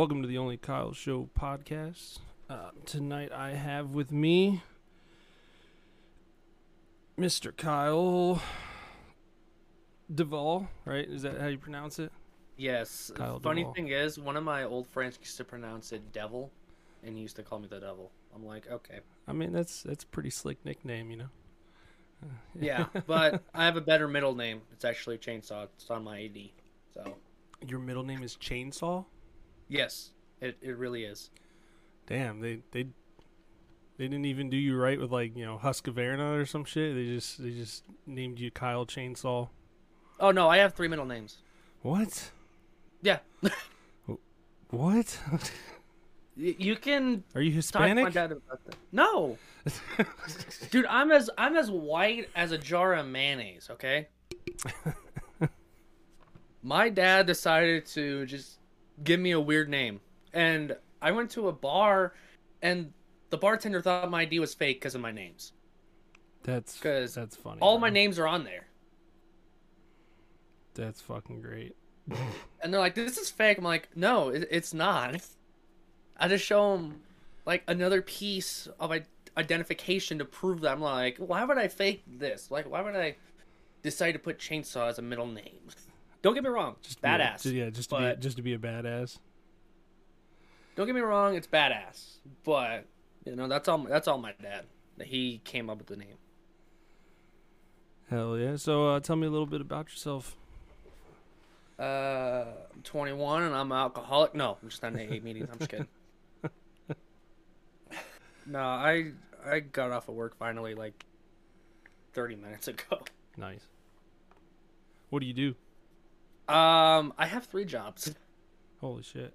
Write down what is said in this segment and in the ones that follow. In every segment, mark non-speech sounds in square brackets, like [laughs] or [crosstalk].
Welcome to the Only Kyle Show podcast. Uh, tonight I have with me Mr. Kyle Devall, right? Is that how you pronounce it? Yes. Kyle Funny Devall. thing is, one of my old friends used to pronounce it devil, and he used to call me the devil. I'm like, okay. I mean, that's that's a pretty slick nickname, you know. Yeah, [laughs] but I have a better middle name. It's actually Chainsaw. It's on my AD. So, Your middle name is Chainsaw? Yes, it, it really is. Damn, they they they didn't even do you right with like, you know, Husqvarna or some shit. They just they just named you Kyle Chainsaw. Oh, no, I have three middle names. What? Yeah. [laughs] What? [laughs] You can Are you talk to my Hispanic? dad about that. No. [laughs] Dude, I'm as I'm as white as a jar of mayonnaise, okay? My dad decided to just give me a weird name. And I went to a bar and the bartender thought my ID was fake because of my names. That's 'Cause that's funny. All my names are on there. That's fucking great. [laughs] And they're like, "This is fake." I'm like, "No, it, it's not." I just show them like another piece of i- identification to prove that I'm like, why would I fake this? Like, why would I decide to put chainsaw as a middle name? Don't get me wrong, Just be badass. yeah, just to be just to be a badass. Don't get me wrong, it's badass. But you know, that's all. That's all my dad. He came up with the name. Hell yeah. So uh, tell me a little bit about yourself. Uh, I'm 21 and I'm an alcoholic. No, I'm just not in AA meetings. I'm just kidding. [laughs] no, I I got off of work finally like 30 minutes ago. Nice. What do you do? Um, I have three jobs. Holy shit.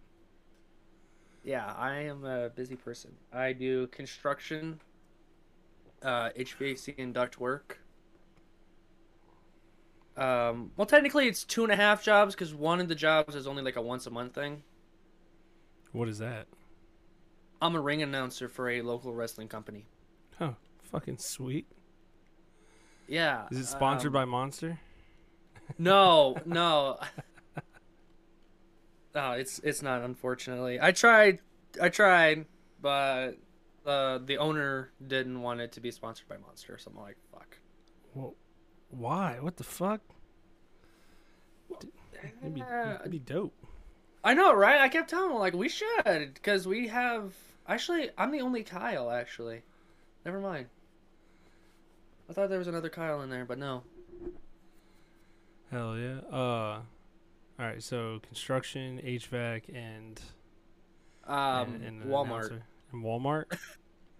Yeah, I am a busy person. I do construction, uh, HVAC and duct work. Um, well, technically it's two and a half jobs because one of the jobs is only like a once a month thing. What is that? I'm a ring announcer for a local wrestling company. Huh. Fucking sweet. Yeah. Is it sponsored um, by Monster? No, no. no, [laughs] it's it's not. Unfortunately, I tried. I tried, but uh, the owner didn't want it to be sponsored by Monster. So I'm like, fuck. Well, why? What the fuck? It'd be, it'd be dope. I know, right? I kept telling him like we should because we have. Actually, I'm the only Kyle. Actually, never mind. I thought there was another Kyle in there, but no. Hell yeah. Uh, all right. So construction, HVAC, and Um, and, and Walmart. And Walmart. [laughs]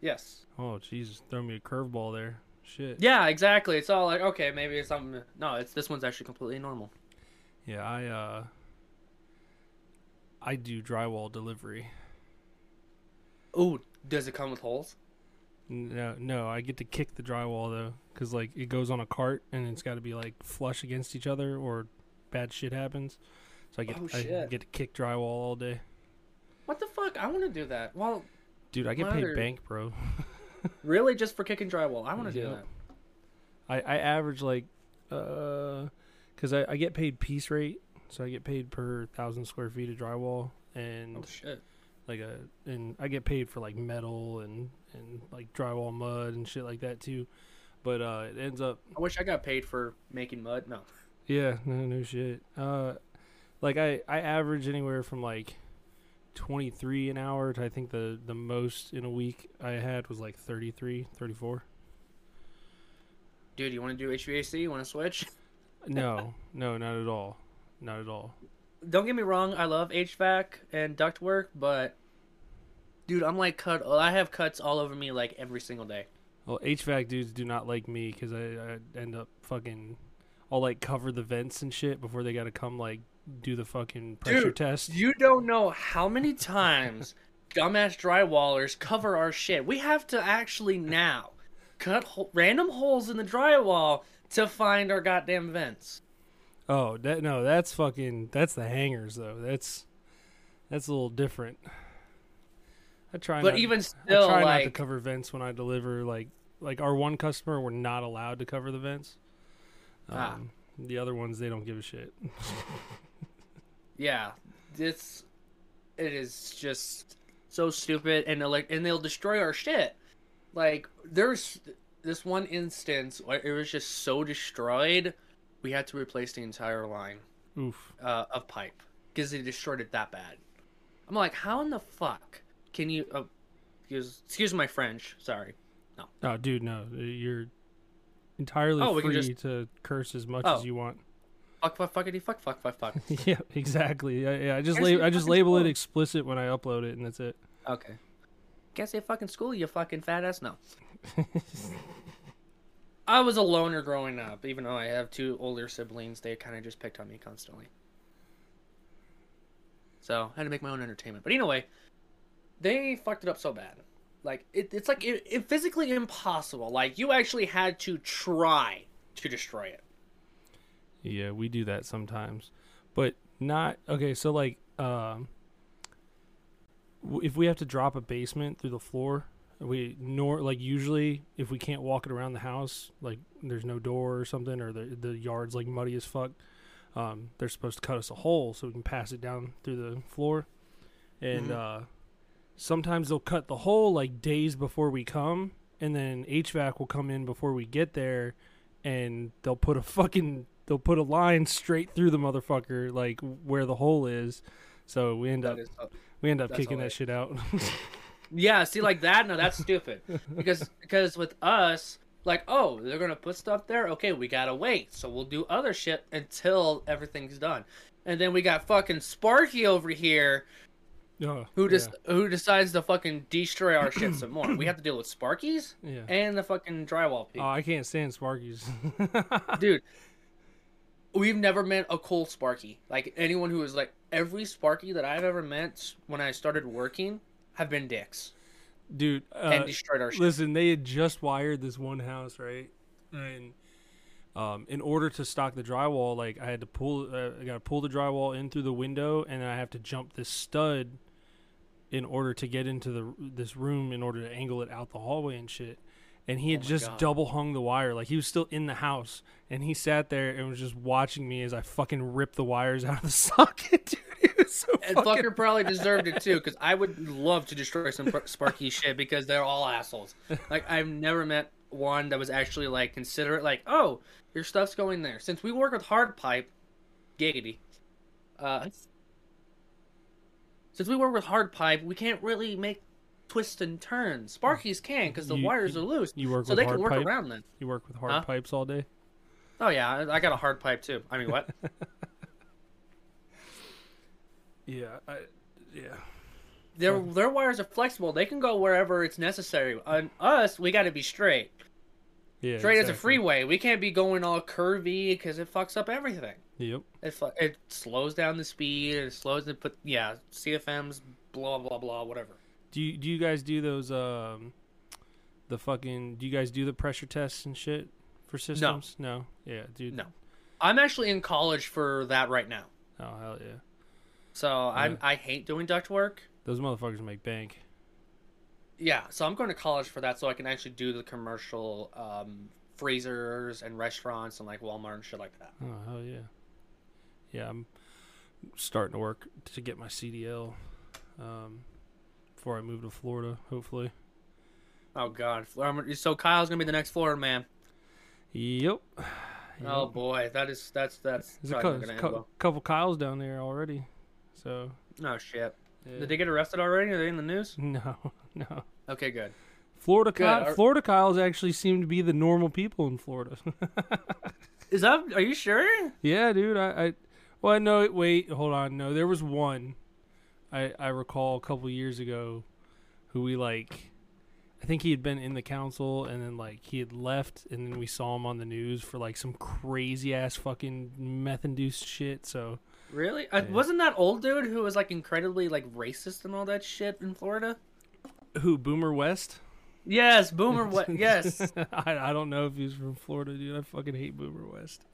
Yes. oh, Jesus! Throw me a curveball there. Shit. Yeah, exactly. It's all like okay, maybe it's something. No, it's this one's actually completely normal. Yeah, I uh I do drywall delivery. Ooh, does it come with holes? No, no, I get to kick the drywall though, cause like it goes on a cart and it's got to be like flush against each other or bad shit happens. So I get Oh, I get to kick drywall all day, What the fuck? I want to do that. Well, dude. I get paid bank, bro. [laughs] really, just for kicking drywall? I want to do that. I I average like uh, cause I I get paid piece rate, so I get paid per thousand square feet of drywall and Oh shit. like a and I get paid for like metal and and like drywall mud and shit like that too. But uh it ends up I wish I got paid for making mud. No. yeah, [laughs] no no shit. Uh like I I average anywhere from like 23 an hour to I think the the most in a week I had was like 33, 34. Dude, you want to do HVAC? You want to switch? No, no, not at all. Not at all. Don't get me wrong. I love HVAC and duct work, but dude, I'm like cut. Oh, I have cuts all over me like every single day. Well, HVAC dudes do not like me because I, I end up fucking. I'll like cover the vents and shit before they gotta come like do the fucking pressure Dude, test. You don't know how many times [laughs] dumbass drywallers cover our shit. We have to actually now cut ho- random holes in the drywall to find our goddamn vents. Oh, that no, that's fucking. That's the hangers though. That's that's a little different. I try, But not, even I still, try not to like, cover vents when I deliver. Like like our one customer, we're not allowed to cover the vents. Um, Ah. The other ones, they don't give a shit. [laughs] yeah, it's it is just so stupid, and they'll like, and they'll destroy our shit. Like, there's this one instance where it was just so destroyed, we had to replace the entire line Oof. uh, of pipe because they destroyed it that bad. I'm like, how in the fuck can you? Uh, excuse, excuse my French. Sorry. No. Oh, dude, no. You're entirely Oh, free just- to curse as much Oh. as you want. Fuck, fuck, fuckity, fuck, fuck, fuck, fuck. [laughs] yeah, exactly. I, yeah, I just lab- I just label it explicit when I upload it, and that's it. Okay. Can't say fucking school, you fucking fat ass. No. [laughs] I was a loner growing up, even though I have two older siblings. They kind of just picked on me constantly. So I had to make my own entertainment. But anyway, they fucked it up so bad. Like it, it's like it, it physically impossible. Like you actually had to try to destroy it. Yeah, we do that sometimes, but not okay. So like, um, if we have to drop a basement through the floor, we nor like usually if we can't walk it around the house, like there's no door or something, or the the yard's like muddy as fuck. Um, they're supposed to cut us a hole so we can pass it down through the floor, and Mhm. uh, sometimes they'll cut the hole like days before we come, and then HVAC will come in before we get there, and they'll put a fucking they'll put a line straight through the motherfucker like where the hole is. So we end up That is so- we end up kicking that shit out. [laughs] Yeah, see, like that. No, that's stupid. Because because with us, like, oh, they're gonna put stuff there. Okay, we gotta wait. So we'll do other shit until everything's done. And then we got fucking Sparky over here oh, who just who decides to fucking destroy our shit some more. We have to deal with Sparkies yeah. [clears throat] yeah. and the fucking drywall people. Oh. I can't stand Sparkies. [laughs] Dude, we've never met a cool Sparky. Like anyone who is like every Sparky that I've ever met when I started working have been dicks Dude, uh, and destroyed our shit. Listen, they had just wired this one house, right? And um, in order to stock the drywall, like I had to pull, uh, I got to pull the drywall in through the window, and then I have to jump this stud in order to get into the this room in order to angle it out the hallway and shit. And he had Oh just God. double hung the wire, like he was still in the house, and he sat there and was just watching me as I fucking ripped the wires out of the [laughs] socket, dude. It was so And fucking fucker probably deserved it too, because I would love to destroy some Sparky shit because they're all assholes. Like I've never met one that was actually like considerate. Like, oh, your stuff's going there. Since we work with hard pipe, giggity. Uh, since we work with hard pipe, we can't really make twists and turns. Sparkies can because the You- wires are loose, You work so with they hard can work pipe. around them. You work with hard Huh? pipes all day. Oh yeah, I, I got a hard pipe too. I mean, what? [laughs] Yeah, I, yeah. their their wires are flexible. They can go wherever it's necessary. On us, we got to be straight. Yeah, straight as a freeway. We can't be going all curvy because it fucks up everything. Yep. It it slows down the speed. It slows the put yeah CFMs blah blah blah whatever. Do you do you guys do those um the fucking do you guys do the pressure tests and shit for systems? No. no? Yeah, dude. No. I'm actually in college for that right now. Oh hell yeah. So I'm I hate doing duct work. Those motherfuckers make bank. Yeah, so I'm going to college for that so I can actually do the commercial um, freezers and restaurants and like Walmart and shit like that. Oh hell yeah. Yeah, I'm starting to work to get my CDL um before I move to Florida, hopefully. Oh god, Florida- so Kyle's gonna be the next Florida man. Yep. Oh boy, that is that's that's There's a probably cou- gonna end couple Kyles down there already. So Oh shit. Yeah. Did they get arrested already? Are they in the news? [laughs] No, no. Okay, good. Florida Good. Kyle, Are- Florida Kyles actually seem to be the normal people in Florida. [laughs] Is that? Are you sure? yeah, dude. I, I well, no, wait, hold on. No, there was one I I recall a couple years ago who we like. I think he had been in the council and then like he had left and then we saw him on the news for like some crazy ass fucking meth induced shit. So Really? Uh, wasn't that old dude who was like incredibly like racist and all that shit in Florida? who Boomer West? Yes, Boomer. [laughs] West. Yes, I I don't know if he's from Florida, dude. I fucking hate Boomer West.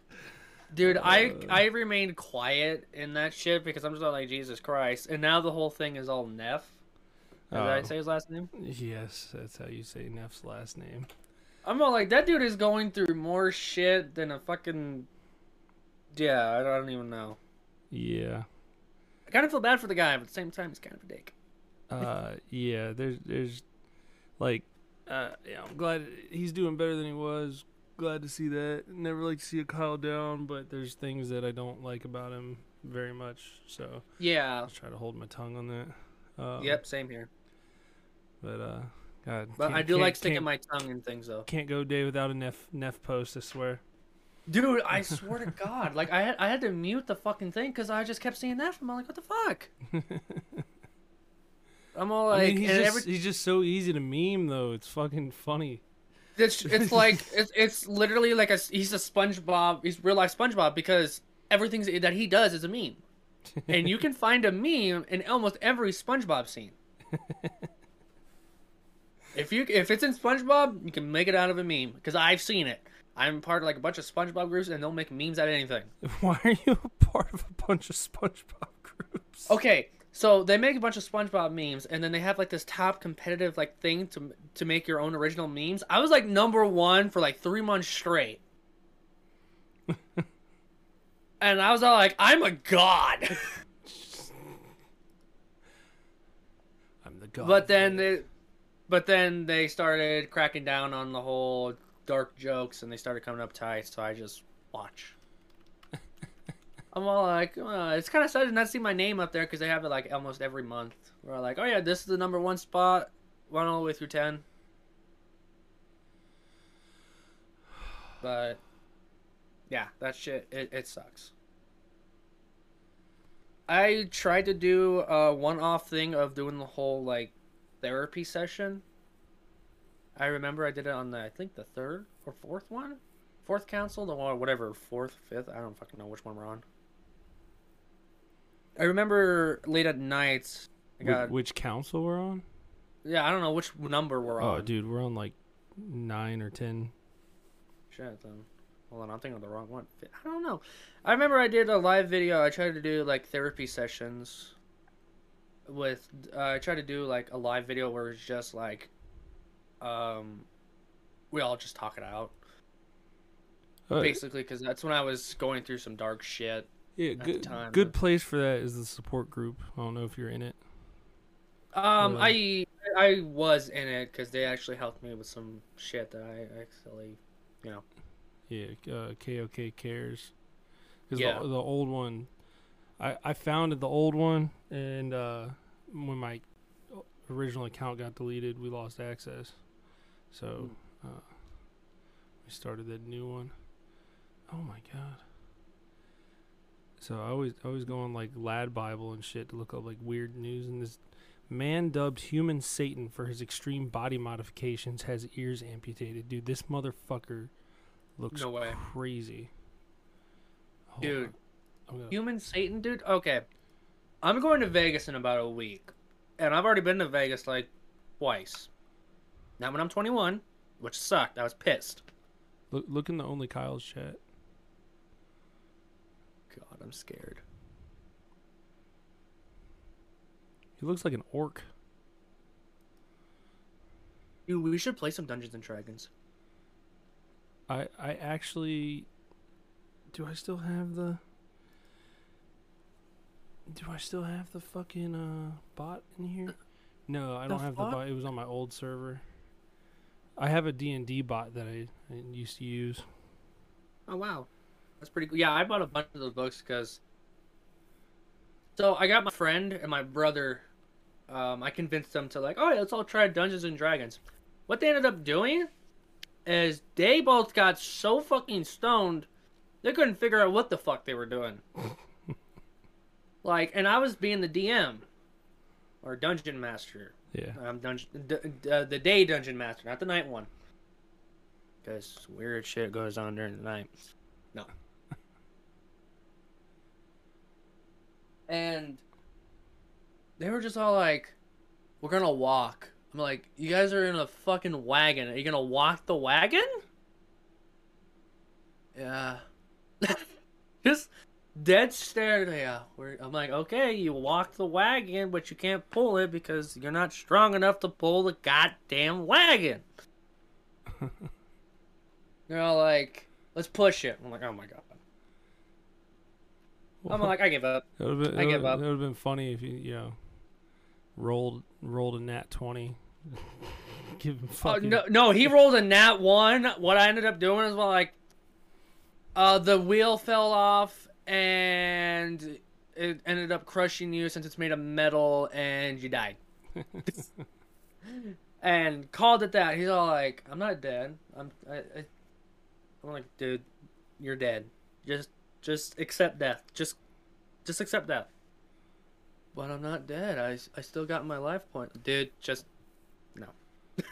dude. I Uh. I remained quiet in that shit because I'm just like Jesus Christ. And now the whole thing is all Neff. Did I Oh. say his last name? Yes, that's how you say Neff's last name. I'm all like that dude is going through more shit than a fucking. Yeah, I don't even know. Yeah. I kind of feel bad for the guy, but at the same time, he's kind of a dick. Uh, yeah, there's there's like, uh, yeah, I'm glad he's doing better than he was. Glad to see that. Never like to see a Kyle down, but there's things that I don't like about him very much. So Yeah. I'll try to hold my tongue on that. Um, Yep. Same here. But uh, God. But I do like sticking my tongue in things, though. Can't go day without a Neff Neff post. I swear. Dude, I swear to God, like I had I had to mute the fucking thing because I just kept seeing that from. I'm like, what the fuck? [laughs] I'm all like, I mean, he's just every, he's just so easy to meme though. It's fucking funny. it's it's [laughs] like it's it's literally like a he's a SpongeBob. He's real life SpongeBob because everything that he does is a meme, and you can find a meme in almost every SpongeBob scene. [laughs] if you if it's in SpongeBob, you can make it out of a meme because I've seen it. I'm part of like a bunch of SpongeBob groups, and they'll make memes out of anything. [laughs] Why are you a part of a bunch of SpongeBob groups? Okay, so they make a bunch of SpongeBob memes, and then they have like this top competitive like thing to to make your own original memes. I was like number one for like three months straight, [laughs] and I was all like, "I'm a god." [laughs] I'm the god. but then they, but then they started cracking down on the whole dark jokes, and they started coming up tight. So I just watch. [laughs] I'm all like, uh, it's kind of sad to not see my name up there because they have it like almost every month. We're like, oh yeah, this is the number one spot, one all the way through ten. But yeah, that shit it, it sucks. I tried to do a one-off thing of doing the whole like therapy session. I remember I did it on the I think the third or fourth one, fourth council, the one whatever fourth, fifth. I don't fucking know which one we're on. I remember late at nights. I got which council we're on? yeah. I don't know which number we're on. Oh, dude, we're on like nine or ten. Shit, then. Hold on, I'm thinking of the wrong one. I don't know. I remember I did a live video. I tried to do like therapy sessions with. Uh, I tried to do like a live video where it's just like, um, we all just talk it out, Uh, basically, because that's when I was going through some dark shit. yeah, good. time, good but- place for that is the support group. I don't know if you're in it. Um, Really? I I was in it because they actually helped me with some shit that I actually, you know. Yeah, uh, KOK cares. Because Yeah. the, the old one, I I founded the old one, and uh, when my original account got deleted, we lost access. So uh, we started that new one. Oh my god. So I always I always go on like Lad Bible and shit to look up like weird news and this man dubbed human Satan for his extreme body modifications has ears amputated. Dude, this motherfucker looks No way. crazy. Hold Dude. gonna- Human Satan, dude. Okay, I'm going to Vegas in about a week, and I've already been to Vegas like twice. Not when I'm 21, which sucked. I was pissed. look look in the only Kyle's chat. God, I'm scared. He looks like an orc. Dude, we should play some Dungeons and Dragons. I I actually do I still have the Do I still have the fucking uh bot in here? No, I The don't have the bot. It was on my old server. I have a D&D bot that I, I used to use. Oh wow, that's pretty cool. Yeah, I bought a bunch of those books because. So I got my friend and my brother. Um, I convinced them to like, oh yeah, let's all try Dungeons and Dragons. What they ended up doing is they both got so fucking stoned, they couldn't figure out what the fuck they were doing. [laughs] like, and I was being the DM or dungeon master. Yeah. Um, dungeon, d- uh, the day dungeon master, not the night one. Because weird shit goes on during the night. No. [laughs] and they were just all like, "We're gonna walk." I'm like, "You guys are in a fucking wagon. Are you gonna walk the wagon?" Yeah. [laughs] just dead stare. Yeah. I'm like, okay, you walk the wagon, but you can't pull it because you're not strong enough to pull the goddamn wagon. [laughs] They're all like, let's push it. I'm like, oh my god. I'm like, I give up. It would have been, I give up. It would have been funny if you, you know, rolled rolled a nat twenty. [laughs] Give him Oh, fucking. no, no, he rolled a nat one. What I ended up doing is well, like, uh, the wheel fell off and it ended up crushing you since it's made of metal and you died. [laughs] and called it that. He's all like, "I'm not dead. I'm." I, I, I'm like, dude, you're dead. Just, just accept death. Just, just accept death. But I'm not dead. I, I still got my life point, dude. Just no. [laughs]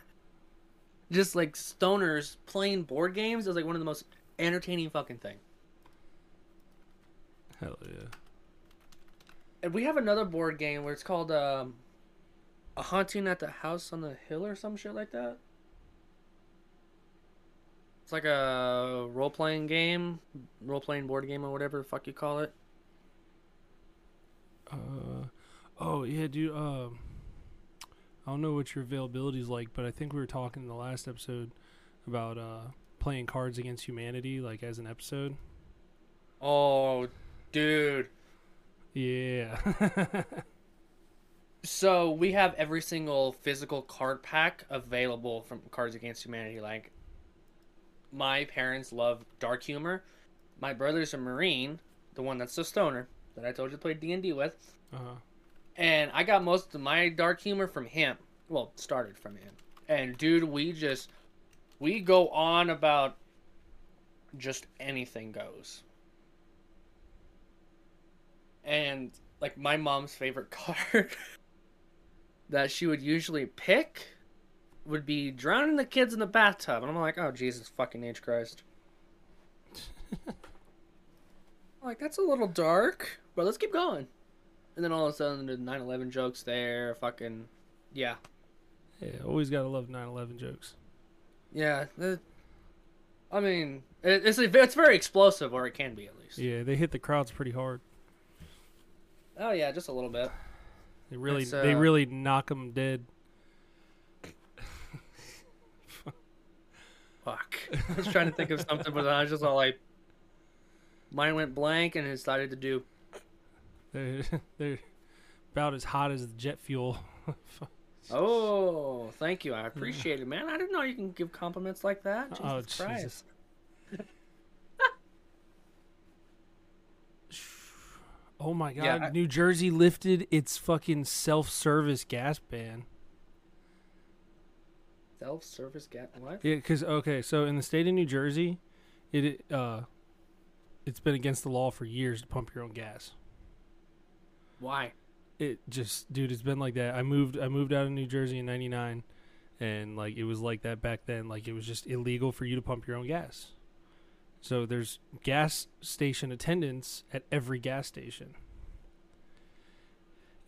just like stoners playing board games is like one of the most entertaining fucking thing. Hell yeah. And we have another board game where it's called um, a haunting at the house on the hill or some shit like that. It's like a role playing game, role playing board game or whatever the fuck you call it. Uh, oh yeah, dude. Um, I don't know what your availability is like, but I think we were talking in the last episode about uh playing Cards Against Humanity, like as an episode. Oh, dude. Yeah. [laughs] So we have every single physical card pack available from Cards Against Humanity. Like, my parents love dark humor. My brother's a Marine, the one that's the stoner that I told you to play D and D with, uh, and I got most of my dark humor from him. Well, started from him. And dude, we just we go on about just anything goes. And like my mom's favorite [laughs] card that she would usually pick would be drowning the kids in the bathtub. And I'm like, oh Jesus fucking H Christ. [laughs] like that's a little dark, but let's keep going. And then all of a sudden the 9/11 jokes there, fucking yeah. yeah. Always gotta love 9/11 jokes. Yeah, the- I mean, it, it's it's very explosive, or it can be at least. Yeah, they hit the crowds pretty hard. Oh yeah, just a little bit. They really, It's, they uh, really knock them dead. [laughs] Fuck. I was trying to think of something, but I was just all like, mine went blank, and it decided to do. They're, [laughs] they're about as hot as the jet fuel. [laughs] Oh, thank you. I appreciate it, man. I didn't know you can give compliments like that. Jesus oh Christ. Jesus. Oh my god, Yeah, I- New Jersey lifted its fucking self-service gas ban. Self-service gas. What? Yeah, cuz okay, so in the state of New Jersey, it uh it's been against the law for years to pump your own gas. Why? It just dude, it's been like that. I moved I moved out of New Jersey in 99 and like it was like that back then, like it was just illegal for you to pump your own gas. So there's gas station attendants at every gas station.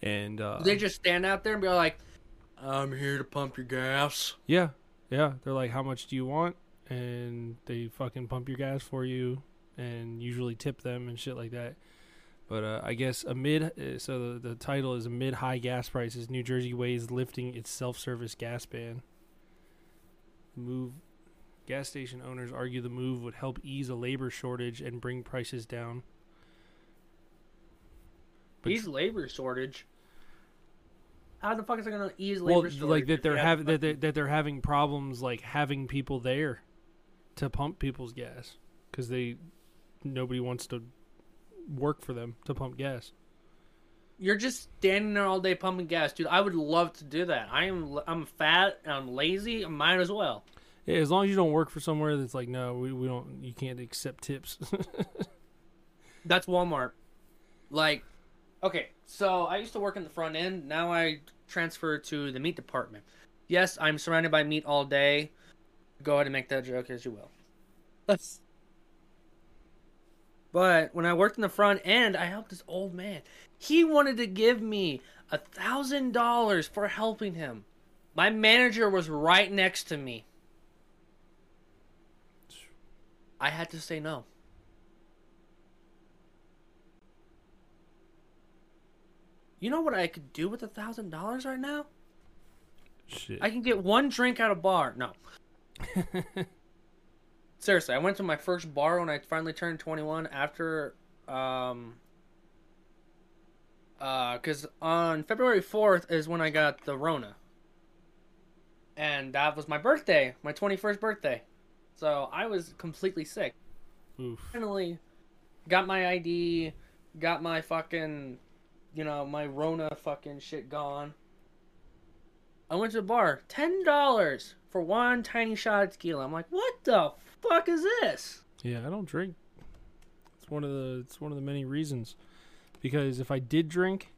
And uh they just stand out there and be like, "I'm here to pump your gas." Yeah, yeah. They're like, "How much do you want?" And they fucking pump your gas for you, and usually tip them and shit like that. But uh, I guess amid, uh, so the, the title is amid high gas prices, New Jersey weighs lifting its self-service gas ban. Move, gas station owners argue the move would help ease a labor shortage and bring prices down. But Ease labor shortage. How the fuck is it gonna ease well, labor shortage? like that they're having that they're, that they're having problems like having people there to pump people's gas because they nobody wants to work for them to pump gas. You're just standing there all day pumping gas, dude. I would love to do that. I am I'm fat and I'm lazy. I might as well. Yeah, as long as you don't work for somewhere that's like no, we, we don't you can't accept tips. [laughs] That's Walmart. Like, okay, so I used to work in the front end. Now I transfer to the meat department. Yes, I'm surrounded by meat all day. Go ahead and make that joke as you will. [laughs] But when I worked in the front end, I helped this old man. He wanted to give me a thousand dollars for helping him. My manager was right next to me. I had to say no. You know what I could do with a thousand dollars right now? Shit. I can get one drink at a bar. No. [laughs] Seriously, I went to my first bar when I finally turned 21 after um Uh, cause on February fourth is when I got the Rona, and that was my birthday, my twenty first birthday. So I was completely sick. Oof. Finally, got my ID, got my fucking, you know, my Rona fucking shit gone. I went to the bar, ten dollars for one tiny shot of tequila. I'm like, what the fuck is this? Yeah, I don't drink. It's one of the it's one of the many reasons. Because if I did drink,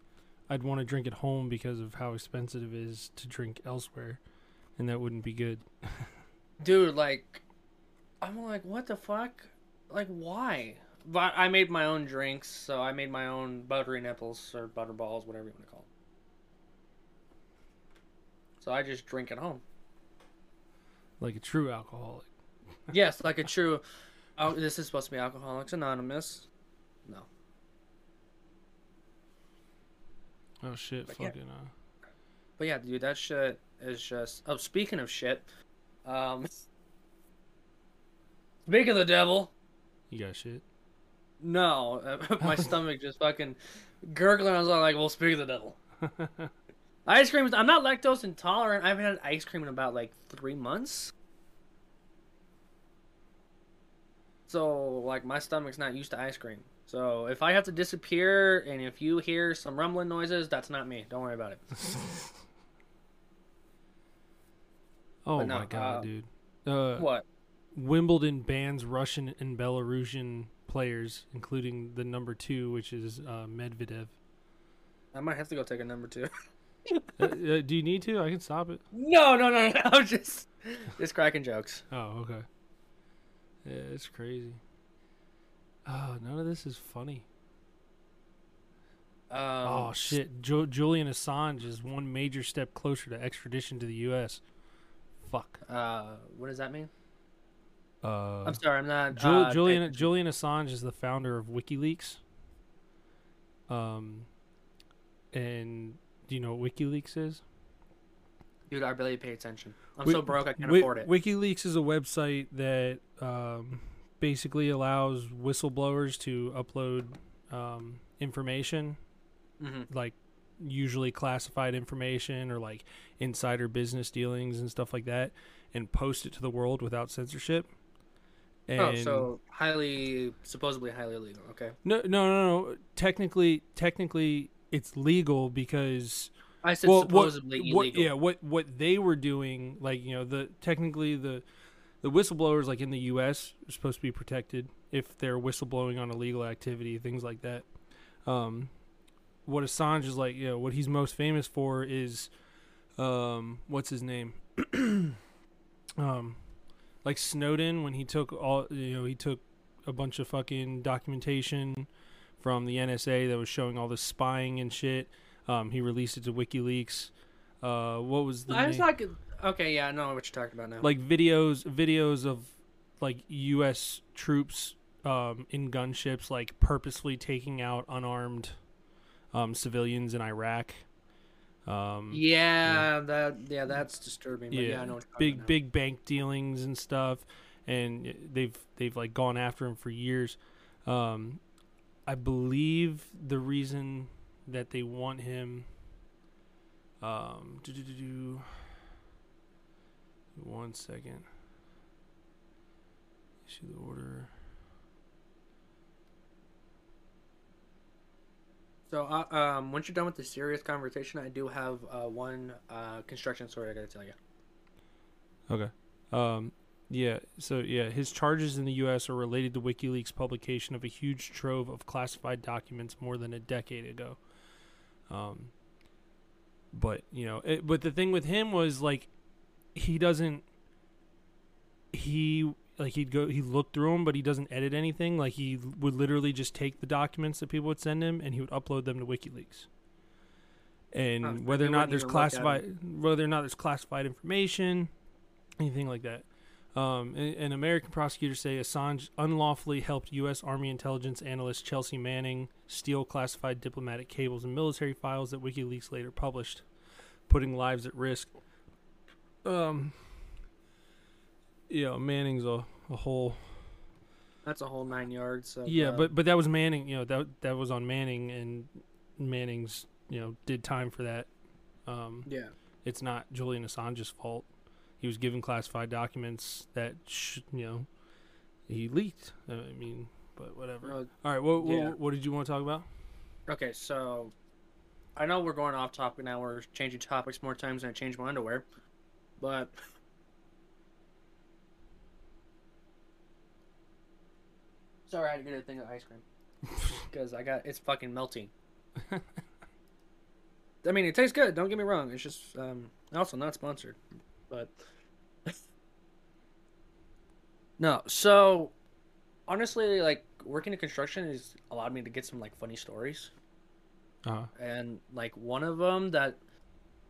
I'd want to drink at home because of how expensive it is to drink elsewhere, and that wouldn't be good. [laughs] Dude, like, I'm like, what the fuck? Like, why? But I made my own drinks, so I made my own buttery nipples or butter balls, whatever you want to call them. So I just drink at home. Like a true alcoholic. yes, like a true. Oh, this is supposed to be Alcoholics Anonymous. No. Oh shit! But yeah. fucking uh. But yeah, dude, that shit is just. Oh, speaking of shit, um, [laughs] speaking of the devil, You got shit. no, [laughs] my stomach just fucking gurgling. I was like, "Well, speak of the devil." [laughs] Ice cream. is- I'm not lactose intolerant. I haven't had ice cream in about like three months. So like my stomach's not used to ice cream. So if I have to disappear and if you hear some rumbling noises, that's not me. Don't worry about it. [laughs] oh no, my god, uh, dude. Uh, What? Wimbledon bans Russian and Belarusian players, including the number two, which is uh, Medvedev. I might have to go take a number two. [laughs] uh, uh, do you need to? I can stop it. no, no, no, no. [laughs] I'm just just cracking jokes. Oh, okay. Yeah, it's crazy. Oh, none of this is funny. Um, oh shit! Ju- Julian Assange is one major step closer to extradition to the U.S. Fuck. Uh, what does that mean? Uh, I'm sorry, I'm not. Ju- uh, Julian paying- Julian Assange is the founder of WikiLeaks. Um, and do you know what WikiLeaks is? Dude, I barely pay attention. I'm Wi- so broke I can't Wi- afford it. WikiLeaks is a website that um, basically allows whistleblowers to upload um, information, hmm like usually classified information or like insider business dealings and stuff like that, and post it to the world without censorship. And Oh, so highly, supposedly highly illegal. Okay. no, no, no, no. Technically, technically, it's legal because I said well, supposedly what, what, illegal. yeah, what what they were doing, like you know, the technically the the whistleblowers, like in the U.S., are supposed to be protected if they're whistleblowing on illegal activity, things like that. Um, what Assange is like, you know, what he's most famous for is, um, what's his name? [clears throat] um, like Snowden when he took all, you know, he took a bunch of fucking documentation from the NSA that was showing all this spying and shit. Um, he released it to WikiLeaks. Uh, what was the I was name? talking. Okay, yeah, I know what you're talking about now. like videos videos of like U.S. troops um, in gunships like purposely taking out unarmed um, civilians in Iraq. Um, yeah, that yeah, that's disturbing. But yeah, yeah, I know what you're talking big about big bank dealings and stuff, and they've they've like gone after him for years. Um, I believe the reason that they want him. Um, one second. Issue the order. So, uh, um, once you're done with the serious conversation, I do have uh, one uh, construction story I gotta tell you. Okay. Um, yeah. So yeah, his charges in the U.S. are related to WikiLeaks' publication of a huge trove of classified documents more than a decade ago. Um, but you know, it, but the thing with him was like, he doesn't. He like he'd go he looked through them, but he doesn't edit anything. Like he would literally just take the documents that people would send him and he would upload them to WikiLeaks. And whether or not there's even look at 'em. classified, whether or not there's classified information, anything like that. Um, and, and American prosecutors say Assange unlawfully helped U.S. Army intelligence analyst Chelsea Manning steal classified diplomatic cables and military files that WikiLeaks later published, putting lives at risk. Um, you know, Manning's a, a whole That's a whole nine yards. Of, yeah, uh, but but that was Manning. You know that that was on Manning, and Manning's you know did time for that. Um, Yeah. it's not Julian Assange's fault. He was given classified documents that sh- you know he leaked. I mean, but whatever. Uh, All right, what, what what did you want to talk about? Okay, so I know we're going off topic now. We're changing topics more times than I change my underwear, but sorry, I had to get a thing of ice cream [laughs] because I got it's fucking melting. [laughs] I mean, it tastes good. Don't get me wrong. It's just um, also not sponsored, but [laughs] no. So honestly, like working in construction has allowed me to get some like funny stories Uh, and like one of them that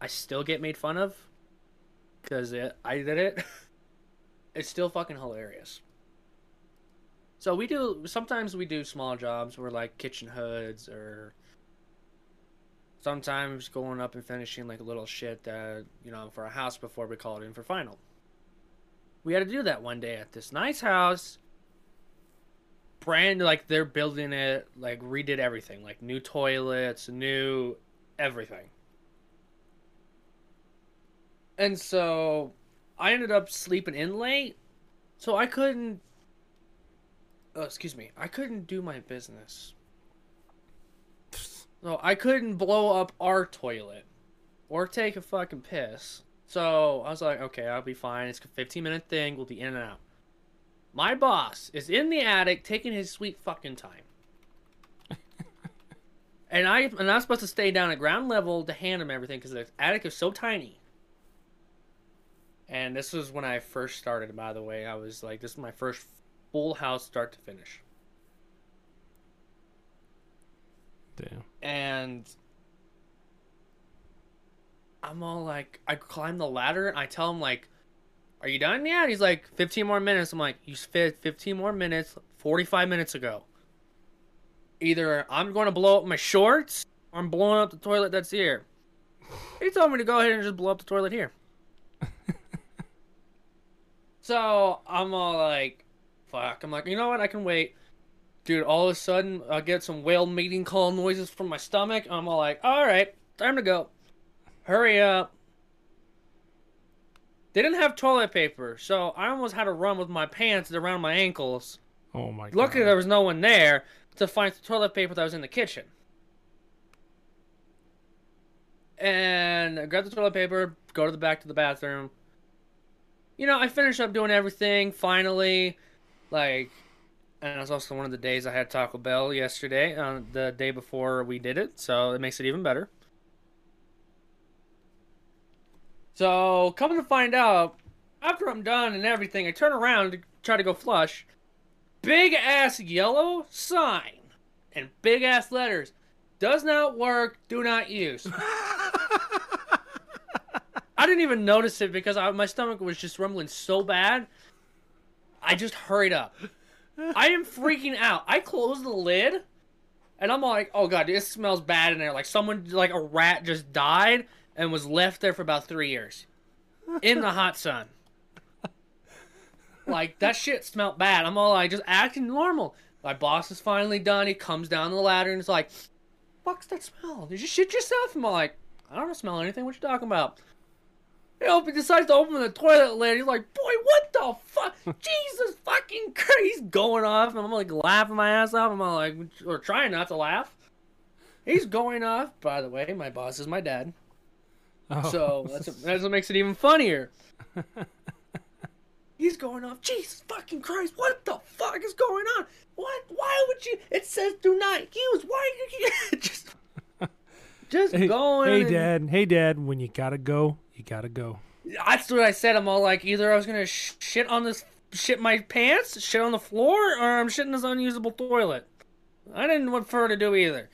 I still get made fun of because I did it. it's still fucking hilarious. So we do sometimes we do small jobs where like kitchen hoods or sometimes going up and finishing like a little shit that you know for a house before we call it in for final. We had to do that one day at this nice house. Brand like they're building it, like redid everything, like new toilets, new everything. And so I ended up sleeping in late, so I couldn't. Oh, excuse me, I couldn't do my business. So I couldn't blow up our toilet or take a fucking piss. So I was like, okay, I'll be fine. It's a 15 minute thing. We'll be in and out. My boss is in the attic taking his sweet fucking time. [laughs] and I and I'm supposed to stay down at ground level to hand him everything because the attic is so tiny. And this was when I first started, by the way. I was like, this is my first full house start to finish. damn. and I'm all like, I climb the ladder and I tell him like, "Are you done yet?" He's like, "15 more minutes." I'm like, "You fit 15 more minutes 45 minutes ago. Either I'm going to blow up my shorts or I'm blowing up the toilet that's here." [laughs] He told me to go ahead and just blow up the toilet here. [laughs] so I'm all like, "Fuck!" I'm like, you know what? I can wait. Dude, all of a sudden, I get some whale mating call noises from my stomach. I'm all like, all right, time to go. Hurry up. They didn't have toilet paper, so I almost had to run with my pants around my ankles. Oh my god. Luckily, there was no one there to find the toilet paper that was in the kitchen. And I grabbed the toilet paper, go to the back to the bathroom. You know, I finished up doing everything finally. Like, and it was also one of the days I had Taco Bell yesterday, uh, the day before we did it, so it makes it even better. So, coming to find out, after I'm done and everything, I turn around to try to go flush. Big ass yellow sign and big ass letters. Does not work, do not use. [laughs] I didn't even notice it because I, my stomach was just rumbling so bad. I just hurried up. I am freaking out. I closed the lid, and I'm like, "Oh god, this smells bad in there. Like someone, like a rat, just died and was left there for about three years in the hot sun. Like that shit smelled bad. I'm all like, just acting normal. My boss is finally done. He comes down the ladder and is like, "Fuck's that smell? Did you shit yourself?" I'm like, "I don't smell anything. What you talking about?" He open, decides to open the toilet lid. He's like, "Boy, what the fuck? [laughs] Jesus fucking Christ!" He's going off, and I'm like laughing my ass off. I'm like, or trying not to laugh. He's going off. By the way, my boss is my dad, Oh. so [laughs] that's that's what makes it even funnier. [laughs] He's going off. Jesus fucking Christ! What the fuck is going on? What? Why would you? It says do not use. Why? You, just, just hey, going. hey and- dad, hey dad, when you gotta go, you gotta go. That's what I said. I'm all like, either I was gonna sh- shit on this, shit my pants, shit on the floor, or I'm shitting this unusable toilet. I didn't prefer to do either.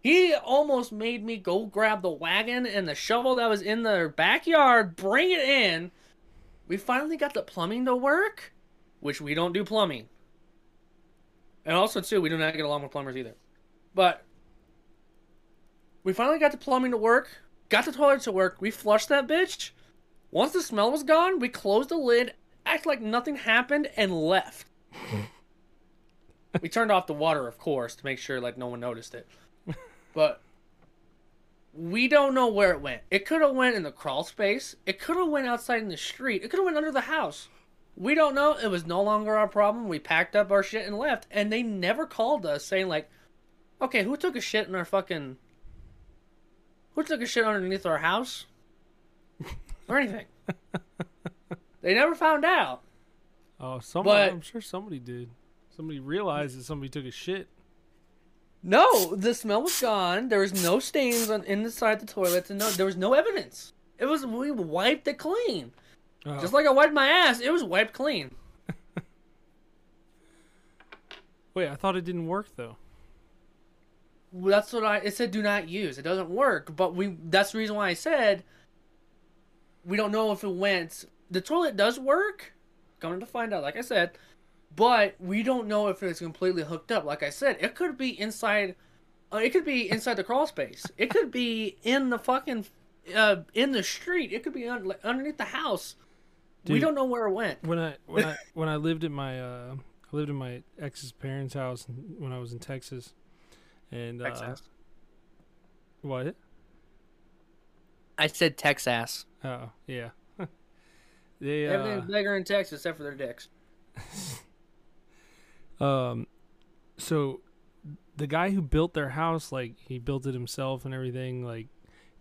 He almost made me go grab the wagon and the shovel that was in the backyard, bring it in. We finally got the plumbing to work, which we don't do plumbing. And also, too, we do not get along with plumbers either. But we finally got the plumbing to work, got the toilet to work. We flushed that bitch. Once the smell was gone, we closed the lid, acted like nothing happened, and left. we turned off the water, of course, to make sure like no one noticed it. But We don't know where it went. It could have went in the crawl space. It could have went outside in the street. It could have went under the house. We don't know. It was no longer our problem. We packed up our shit and left. And they never called us saying like, "Okay, who took a shit in our fucking? Who took a shit underneath our house?" or anything. [laughs] they never found out. Oh, somebody. But- I'm sure somebody did. Somebody realized that somebody took a shit. No, the smell was gone. There was no stains on inside the toilet, and no, there was no evidence. It was we wiped it clean, Oh. just like I wiped my ass. It was wiped clean. [laughs] Wait, I thought it didn't work though. That's what I. It said do not use. It doesn't work. But we. That's the reason why I said we don't know if it went. The toilet does work. Coming to find out, like I said, but we don't know if it's completely hooked up. Like I said, it could be inside. Uh, it could be inside the crawl space. It could be in the fucking uh, in the street. It could be un- underneath the house. we don't know where it went. When I when I [laughs] when I lived at my uh I lived in my ex's parents' house when I was in Texas, and uh, Texas. what? I said Texas. Oh yeah, [laughs] they uh, bigger in Texas except for their dicks. [laughs] um, so the guy who built their house, like he built it himself and everything, like,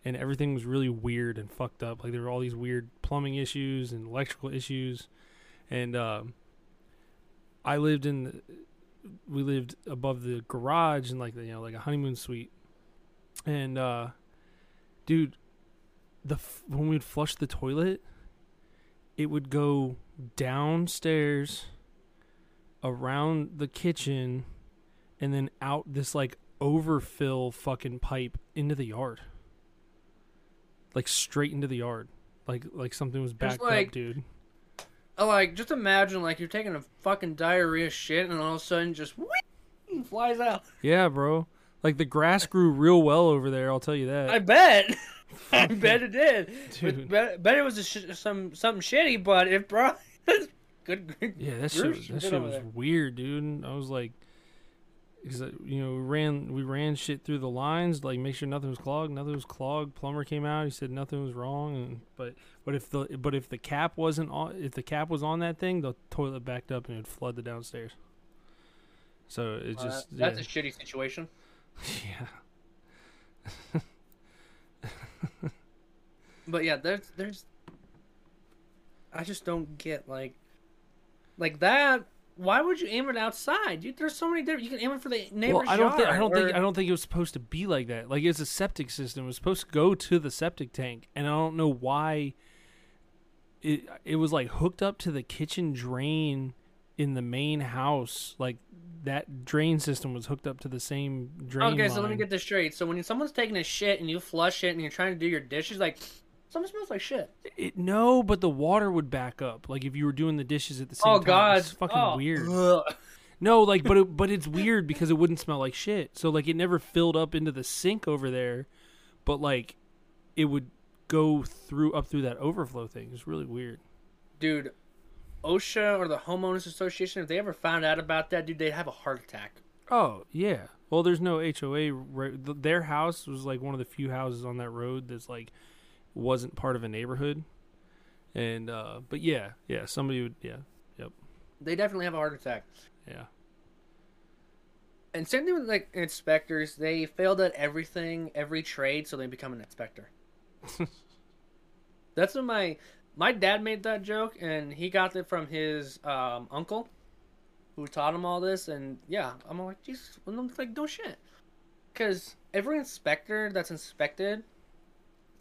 and everything was really weird and fucked up. Like there were all these weird plumbing issues and electrical issues, and um, I lived in, the, we lived above the garage in like the, you know like a honeymoon suite, and uh, dude, the f- when we'd flush the toilet, it would go downstairs around the kitchen and then out this like overfill fucking pipe into the yard. Like straight into the yard. Like like something was backed like- up, dude. Like, just imagine, like, you're taking a fucking diarrhea shit, and all of a sudden, just whee, flies out. Yeah, bro. Like the grass grew real well over there, I'll tell you that. I bet. [laughs] I [laughs] bet it did. Dude. But bet, bet it was a sh- some something shitty, but it brought [laughs] good. good yeah, that shit, was- that shit shit was there. weird, dude. I was like because you know we ran we ran shit through the lines like make sure nothing was clogged nothing was clogged plumber came out he said nothing was wrong and but but if the but if the cap wasn't on if the cap was on that thing the toilet backed up and it would flood the downstairs so it Uh, just that's yeah. a shitty situation. [laughs] yeah [laughs] But yeah, there's there's. I just don't get like, like that. Why would you aim it outside? Dude, there's so many different. You can aim it for the neighbor's well, I don't think I don't think I don't think it was supposed to be like that. Like it's a septic system. It was supposed to go to the septic tank, and I don't know why. It it was like hooked up to the kitchen drain in the main house. Like that drain system was hooked up to the same drain. Okay, so let me get this straight. So when someone's taking a shit and you flush it and you're trying to do your dishes, like something smells like shit. it. No, but the water would back up. Like if you were doing the dishes at the same Oh time. God, it's fucking oh. weird. Ugh. No, like, but it, but it's weird because it wouldn't smell like shit. So like, it never filled up into the sink over there, but like, it would go through up through that overflow thing. It's really weird. dude. OSHA or the homeowners association, if they ever found out about that, dude, they'd have a heart attack. Oh yeah. Well, there's no HOA. Right, their house was like one of the few houses on that road that's like wasn't part of a neighborhood. And uh, but yeah, yeah, somebody would yeah, yep, They definitely have a heart attack. yeah. And same thing with like inspectors. They failed at everything, every trade, so they become an inspector. [laughs] That's what my my dad made that joke, and he got it from his um, uncle, who taught him all this. And yeah, I'm like, Jesus, like, no shit, because every inspector that's inspected,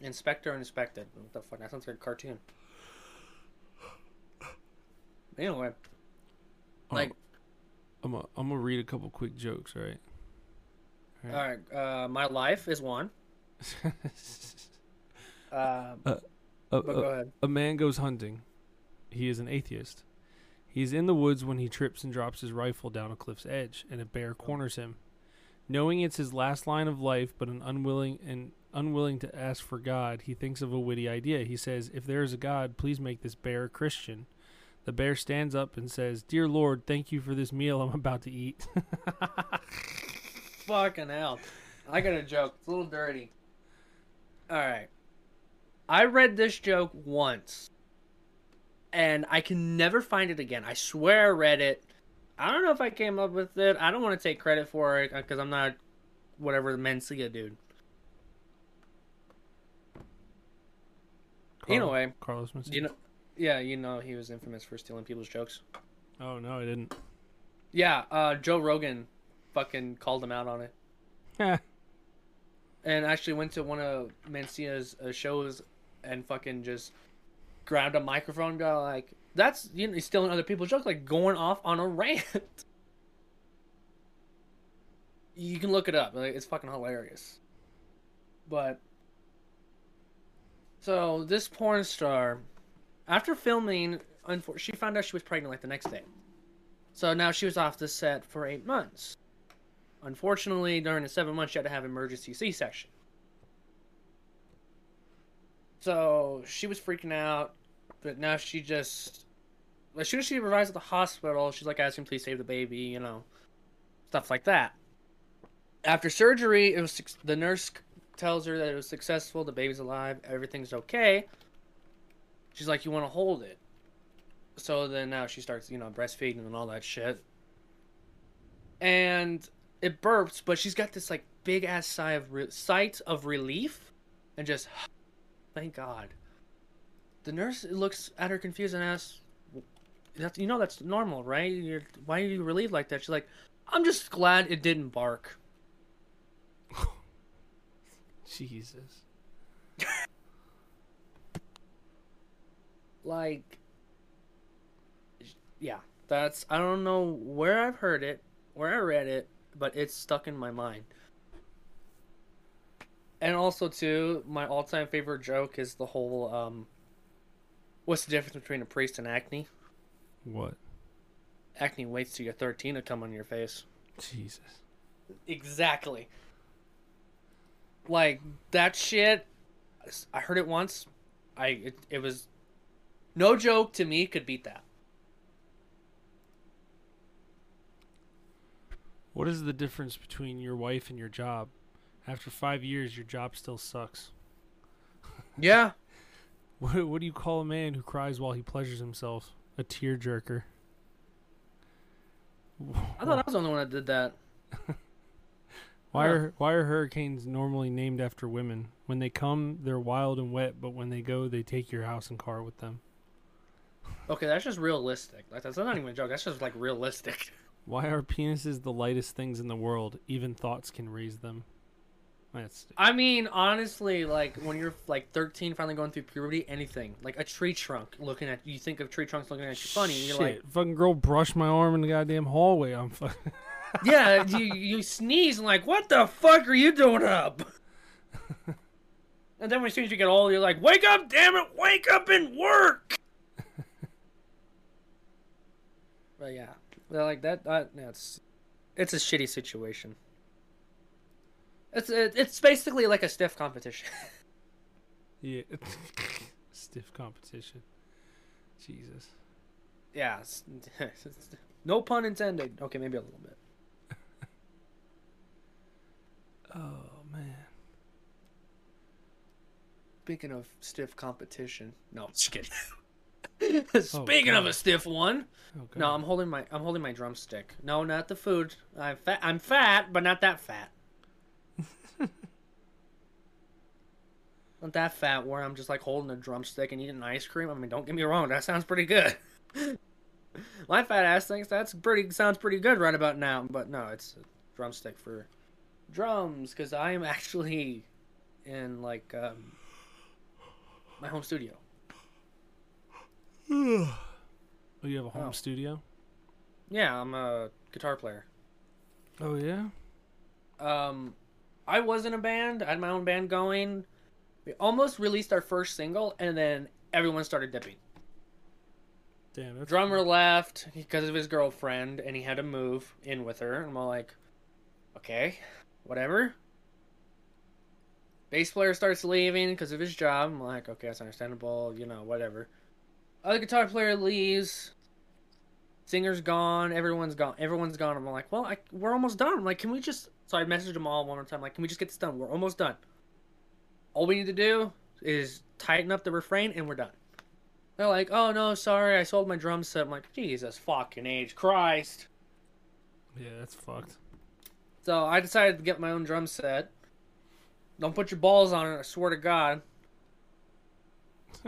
inspector and inspected. What the fuck? That sounds like a cartoon. Anyway, like, I'm gonna I'm gonna read a couple quick jokes, right? all right, uh, my life is one. [laughs] Uh, A- but go a-. A man goes hunting. He is an atheist. He is in the woods when he trips and drops his rifle down a cliff's edge, and a bear corners him. Knowing it's his last line of life, but an unwilling and unwilling to ask for God, he thinks of a witty idea. He says, "If there is a God, please make this bear a Christian." The bear stands up and says, "Dear Lord, thank you for this meal I'm [laughs] about to eat." [laughs] Fucking hell. I got a joke. It's a little dirty. All right. I read this joke once, and I can never find it again. I swear I read it. I don't know if I came up with it. I don't want to take credit for it uh, because I'm not whatever the Mencia dude. Anyway, Carlos Mencia. you know, yeah, you know he was infamous for stealing people's jokes. Oh no, I didn't. Yeah, uh, Joe Rogan fucking called him out on it. Heh. and actually went to one of Mencia's uh, shows and fucking just grabbed a microphone and go like, "That's you know he's stealing other people's jokes, like going off on a [laughs] rant." you can look it up; like, it's fucking hilarious. But so this porn star, after filming, she found out she was pregnant like the next day. So now she was off the set for eight months. Unfortunately, during the seven months, she had to have emergency C-section. So she was freaking out, but now she just, as soon as she arrives at the hospital, she's like asking, "Please save the baby," you know, stuff like that. After surgery, it was the nurse tells her that it was successful, the baby's alive, everything's okay. She's like, "You want to hold it?" So then now she starts, you know, breastfeeding and all that shit. And it burps, but she's got this like big ass sigh of re- sight of relief, and just [sighs] thank God. The nurse looks at her confused and asks, "That's you know that's normal, right? You're, why are you relieved like that?" She's like, "I'm just glad it didn't bark." Jesus. [laughs] Like, yeah, that's I don't know where I've heard it, where I read it, but it's stuck in my mind. And also too, my all-time favorite joke is the whole um what's the difference between a priest and acne? What? Acne waits till you're 13 to come on your face. Jesus. Exactly. Like that shit I heard it once. I it, it was no joke to me could beat that. What is the difference between your wife and your job? After five years, your job still sucks. Yeah. [laughs] What, what do you call a man who cries while he pleasures himself? A tear jerker. I thought I was the only one that did that. [laughs] Why are why are hurricanes normally named after women? When they come, they're wild and wet, but when they go, they take your house and car with them. Okay, that's just realistic. Like that's not even a joke. That's just like realistic. [laughs] Why are penises the lightest things in the world? Even thoughts can raise them. That's I mean, honestly, like when you're like 13, finally going through puberty, anything like a tree trunk looking at you think of tree trunks looking at you funny. And you're shit. Fucking girl brushed my arm in the goddamn hallway. I'm fucking. [laughs] yeah, you you sneeze and like, what the fuck are you doing up? and then as soon as you get old, you're like, wake up, damn it, wake up and work. but yeah, they're like that. That that's it's a shitty situation. It's it's basically like a stiff competition. [laughs] yeah. [laughs] Stiff competition. Jesus. yeah, [laughs] no pun intended. Okay, maybe a little bit. Oh man. Speaking of stiff competition, no, just kidding. [laughs] Oh, Speaking of a stiff one, Oh, no, I'm holding my I'm holding my drumstick. No, not the food. I'm fat. I'm fat, but not that fat. [laughs] not that fat where I'm just like holding a drumstick and eating ice cream. I mean, don't get me wrong, that sounds pretty good. [laughs] my fat ass thinks that's pretty sounds pretty good right about now, but no, it's a drumstick for drums because I am [laughs] actually in like um, my home studio. [sighs] Oh, you have a home Oh. studio? Yeah, I'm a guitar player. Oh yeah. Um, I was in a band. I had my own band going. We almost released our first single, and then everyone started dipping. Damn. That's Drummer left because of his girlfriend, and he had to move in with her. And I'm all like, okay, whatever. Bass player starts leaving because of his job. I'm like, okay, that's understandable. You know, whatever. Other guitar player leaves. Singer's gone. Everyone's gone. Everyone's gone. I'm like, well, I, we're almost done. I'm like, can we just? So I messaged them all one more time. Like, can we just get this done? We're almost done. all we need to do is tighten up the refrain and we're done. They're like, oh no, sorry, I sold my drum set. I'm like, Jesus fucking age, Christ. Yeah, that's fucked. So I decided to get my own drum set. Don't put your balls on it, I swear to God.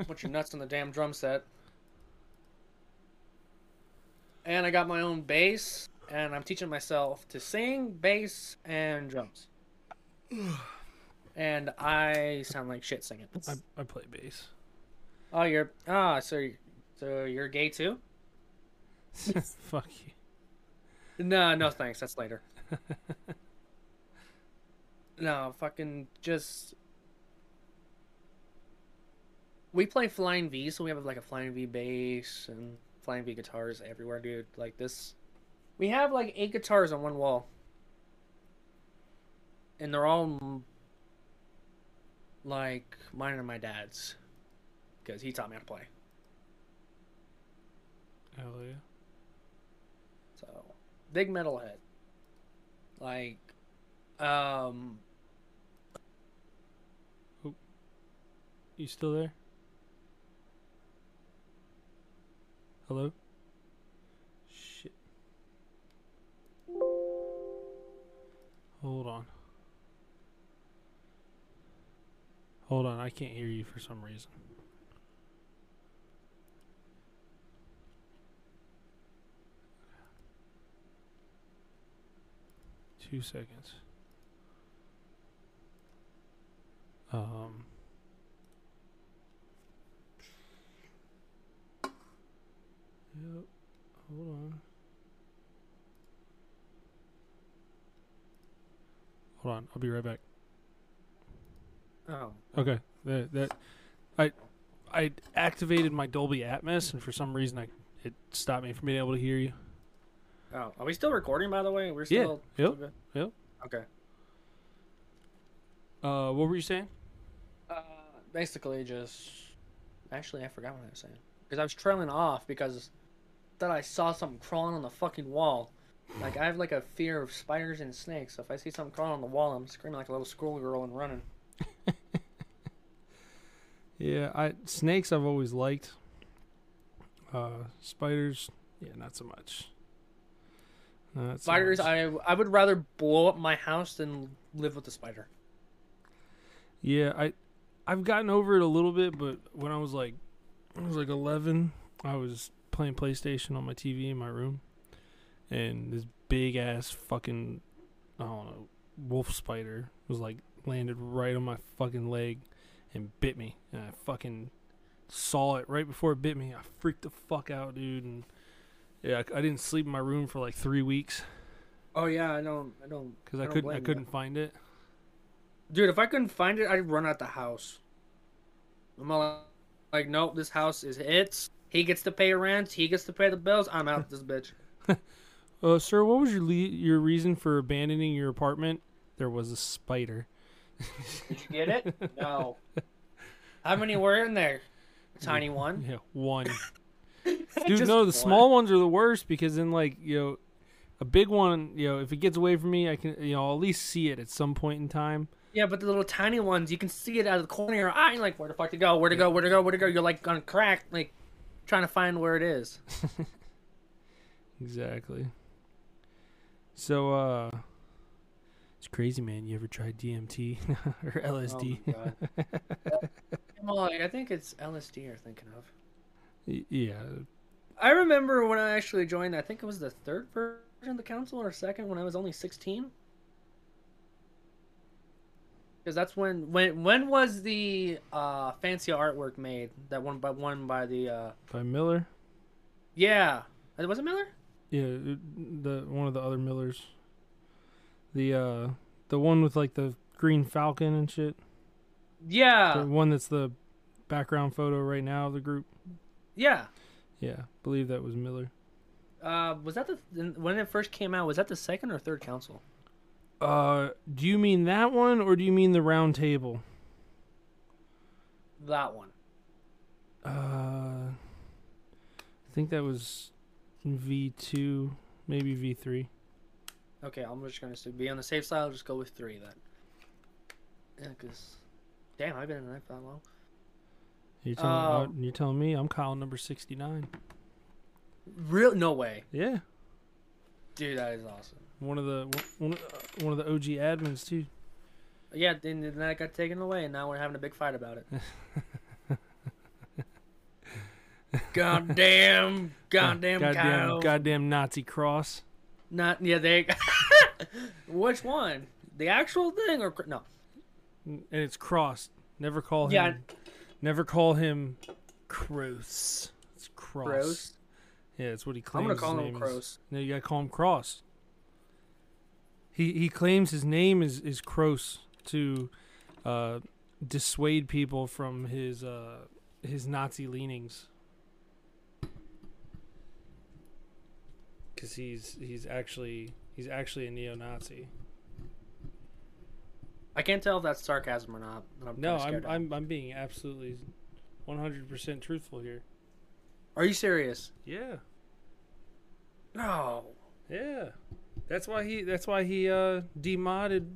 Put your nuts on the damn drum set. And I got my own bass, and I'm teaching myself to sing, bass, and drums. And I sound like shit singing. I, I play bass. Oh, you're ah, so so you're gay too? [laughs] Fuck you. No, no thanks. That's later. [laughs] no, fucking just. We play Flying V, so we have like a Flying V bass and Flying V guitars everywhere, dude. Like this, we have like eight guitars on one wall, and they're all like mine and my dad's, because he taught me how to play. Hell yeah. So, big metalhead. Like, um, You still there? Hello? Shit. Hold on. Hold on, I can't hear you for some reason. Two seconds. Um. Yep. Hold on. Hold on. I'll be right back. oh, Okay. That that I I activated my Dolby Atmos and for some reason I it stopped me from being able to hear you. Oh, are we still recording? By the way, we're still. Yeah, still. yep, still yep. Okay. Uh what were you saying? Uh, basically, just actually, I forgot what I was saying because I was trailing off because that I saw something crawling on the fucking wall. Like I have like a fear of spiders and snakes. So if I see something crawling on the wall, I'm screaming like a little schoolgirl and running. [laughs] Yeah, I snakes I've always liked. Uh spiders, yeah, not so much. Uh, Not Spiders, much. I I would rather blow up my house than live with a spider. Yeah, I I've gotten over it a little bit, but when I was like I was like 11, I was playing PlayStation on my TV in my room and this big ass fucking I don't know, wolf spider was like landed right on my fucking leg and bit me. And I fucking saw it right before it bit me. I freaked the fuck out, dude, and yeah, I, I didn't sleep in my room for like 3 weeks Oh yeah, I don't, I don't, cuz I I, couldn't I blame you. couldn't find it. dude. If I couldn't find it, I'd run out the house. I'm all like, nope, this house is its. He gets to pay rent. He gets to pay the bills. I'm out this bitch. [laughs] Uh, sir, what was your le- your reason for abandoning your apartment? There was a spider. Did you get it? [laughs] No. How many were in there? Tiny one. Yeah, one. [laughs] [laughs] Dude, no, the small ones are the worst because then, like, you know, a big one, you know, if it gets away from me, I can, you know, I'll at least see it at some point in time. Yeah, but the little tiny ones, you can see it out of the corner of your eye. You're like, where the fuck to go? Where to go? Where to go? Where to go? You're like on crack, like trying to find where it is. [laughs] Exactly. So, uh, it's crazy, man. You ever tried DMT [laughs] or LSD? Oh my god. well, I think it's LSD you're thinking of. Yeah. I remember when I actually joined. I think it was the third version of the council or second when I was only 16. Because that's when when when was the uh, fancy artwork made? That one by one by the uh, By Miller. yeah. Uh, Was it Miller? Yeah, the one of the other Millers. The uh, the one with like the green falcon and shit. Yeah, The one that's the background photo right now of the group. yeah. Yeah, believe that was Miller. Uh, was that the when it first came out? Was that the second or third council? Uh, do you mean that one or do you mean the round table? That one. Uh, I think that was V two, maybe V three. Okay, I'm just gonna be on the safe side. I'll just go with three then. Yeah, because Damn, I've been in that for that long. You're telling, Um, uh, you're telling me I'm Kyle number 69. Real? No way, Yeah. dude. That is awesome. One of the one of, uh, one of the OG admins too. Yeah, then, then that got taken away, and now we're having a big fight about it. [laughs] [laughs] goddamn, goddamn, goddamn, Kyle. goddamn Nazi cross. Not yeah, they. [laughs] Which one? The actual thing or no? and it's crossed. Never call him. Yeah. Never call him Cross. It's cross. Gross. Yeah, that's what he claims. I'm gonna call him. Cross. No, you gotta call him Cross. He he claims his name is is Cross to uh, dissuade people from his uh, his Nazi leanings. Because he's he's actually he's actually a neo-Nazi. I can't tell if that's sarcasm or not. I'm No, I'm. I'm I'm being absolutely, one hundred percent truthful here. Are you serious? Yeah, No. yeah. That's why he. That's why he uh demodded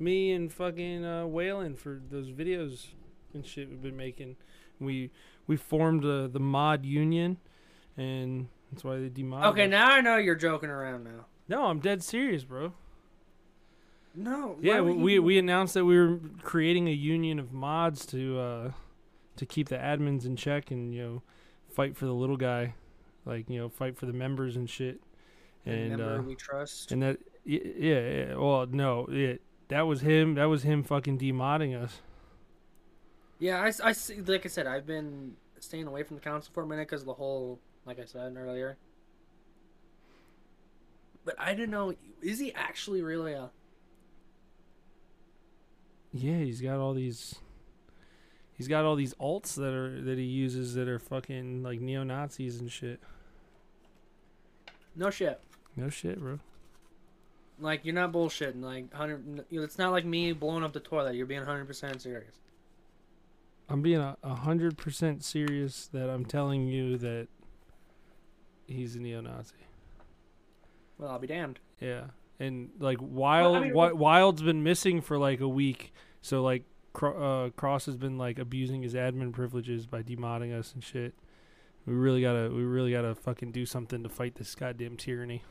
me and fucking uh, Waylon for those videos and shit we've been making. We we formed uh, the mod union, and that's why they demodded. Okay, us. now I know you're joking around now. No, I'm dead serious, bro. No. Yeah, we we announced that we were creating a union of mods to uh to keep the admins in check and you know fight for the little guy, like you know fight for the members and shit. And Remember uh, we trust. and that yeah, yeah well no it that was him that was him fucking demodding us. Yeah, I see- like I said, I've been staying away from the council for a minute because the whole, like I said earlier. But I don't know. Is he actually really a? Yeah, he's got all these. He's got all these alts that are that he uses that are fucking like neo Nazis and shit. No shit. No shit, bro. Like you're not bullshitting. Like hundred. It's not like me blowing up the toilet. You're being hundred percent serious. I'm being a a hundred percent serious that I'm telling you that he's a neo-Nazi. Well, I'll be damned. Yeah, and like Wild, mean, Wi- Wild's been missing for like a week, so like uh, Cross has been like abusing his admin privileges by demodding us and shit. We really gotta, we really gotta fucking do something to fight this goddamn tyranny.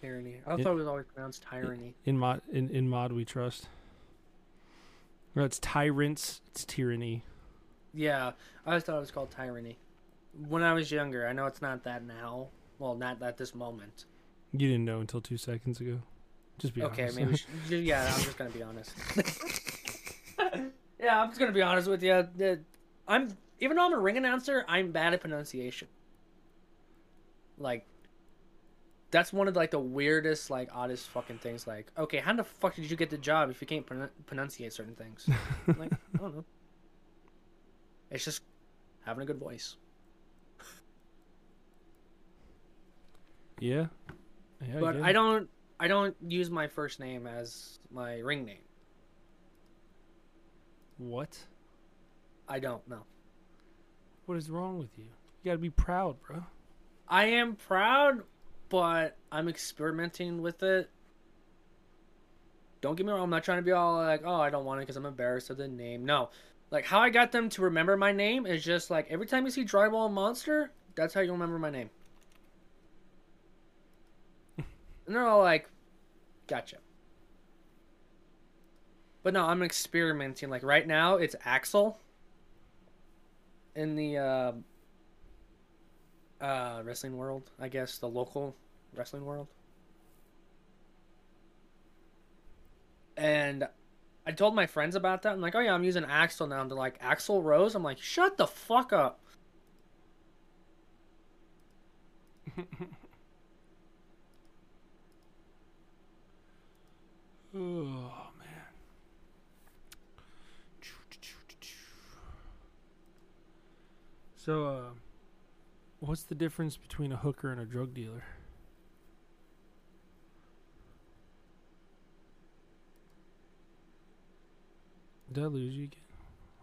Tyranny. I It- thought it was always pronounced tyranny. In mod, in, in mod, we trust. No, it's tyrants. It's tyranny. Yeah, I always thought it was called tyranny. When I was younger, I know it's not that now. Well, not at this moment. You didn't know until two seconds ago. Just be okay, honest. maybe. [laughs] sh- ju- yeah, I'm just gonna be honest. [laughs] yeah, I'm just gonna be honest with you. I'm even though I'm a ring announcer, I'm bad at pronunciation. Like, that's one of like the weirdest, like oddest fucking things. Like, okay, how the fuck did you get the job if you can't pronun- pronunciate certain things? [laughs] like, I don't know. It's just having a good voice. yeah. Yeah but get I don't. I don't use my first name as my ring name. What? I don't know. What is wrong with you? You gotta be proud, bro. I am proud, but I'm experimenting with it. Don't get me wrong. I'm not trying to be all like, oh, I don't want it because I'm embarrassed of the name. No, like how I got them to remember my name is just like every time you see Drywall Monster, that's how you remember my name. And they're all like, gotcha. But no, I'm experimenting. Like right now, it's Axel. In the uh, uh wrestling world, I guess the local wrestling world. And I told my friends about that. I'm like, oh yeah, I'm using Axel now. And they're like, Axl Rose. I'm like, shut the fuck up. [laughs] Oh man. So, uh, what's the difference between a hooker and a drug dealer? Did I lose you again?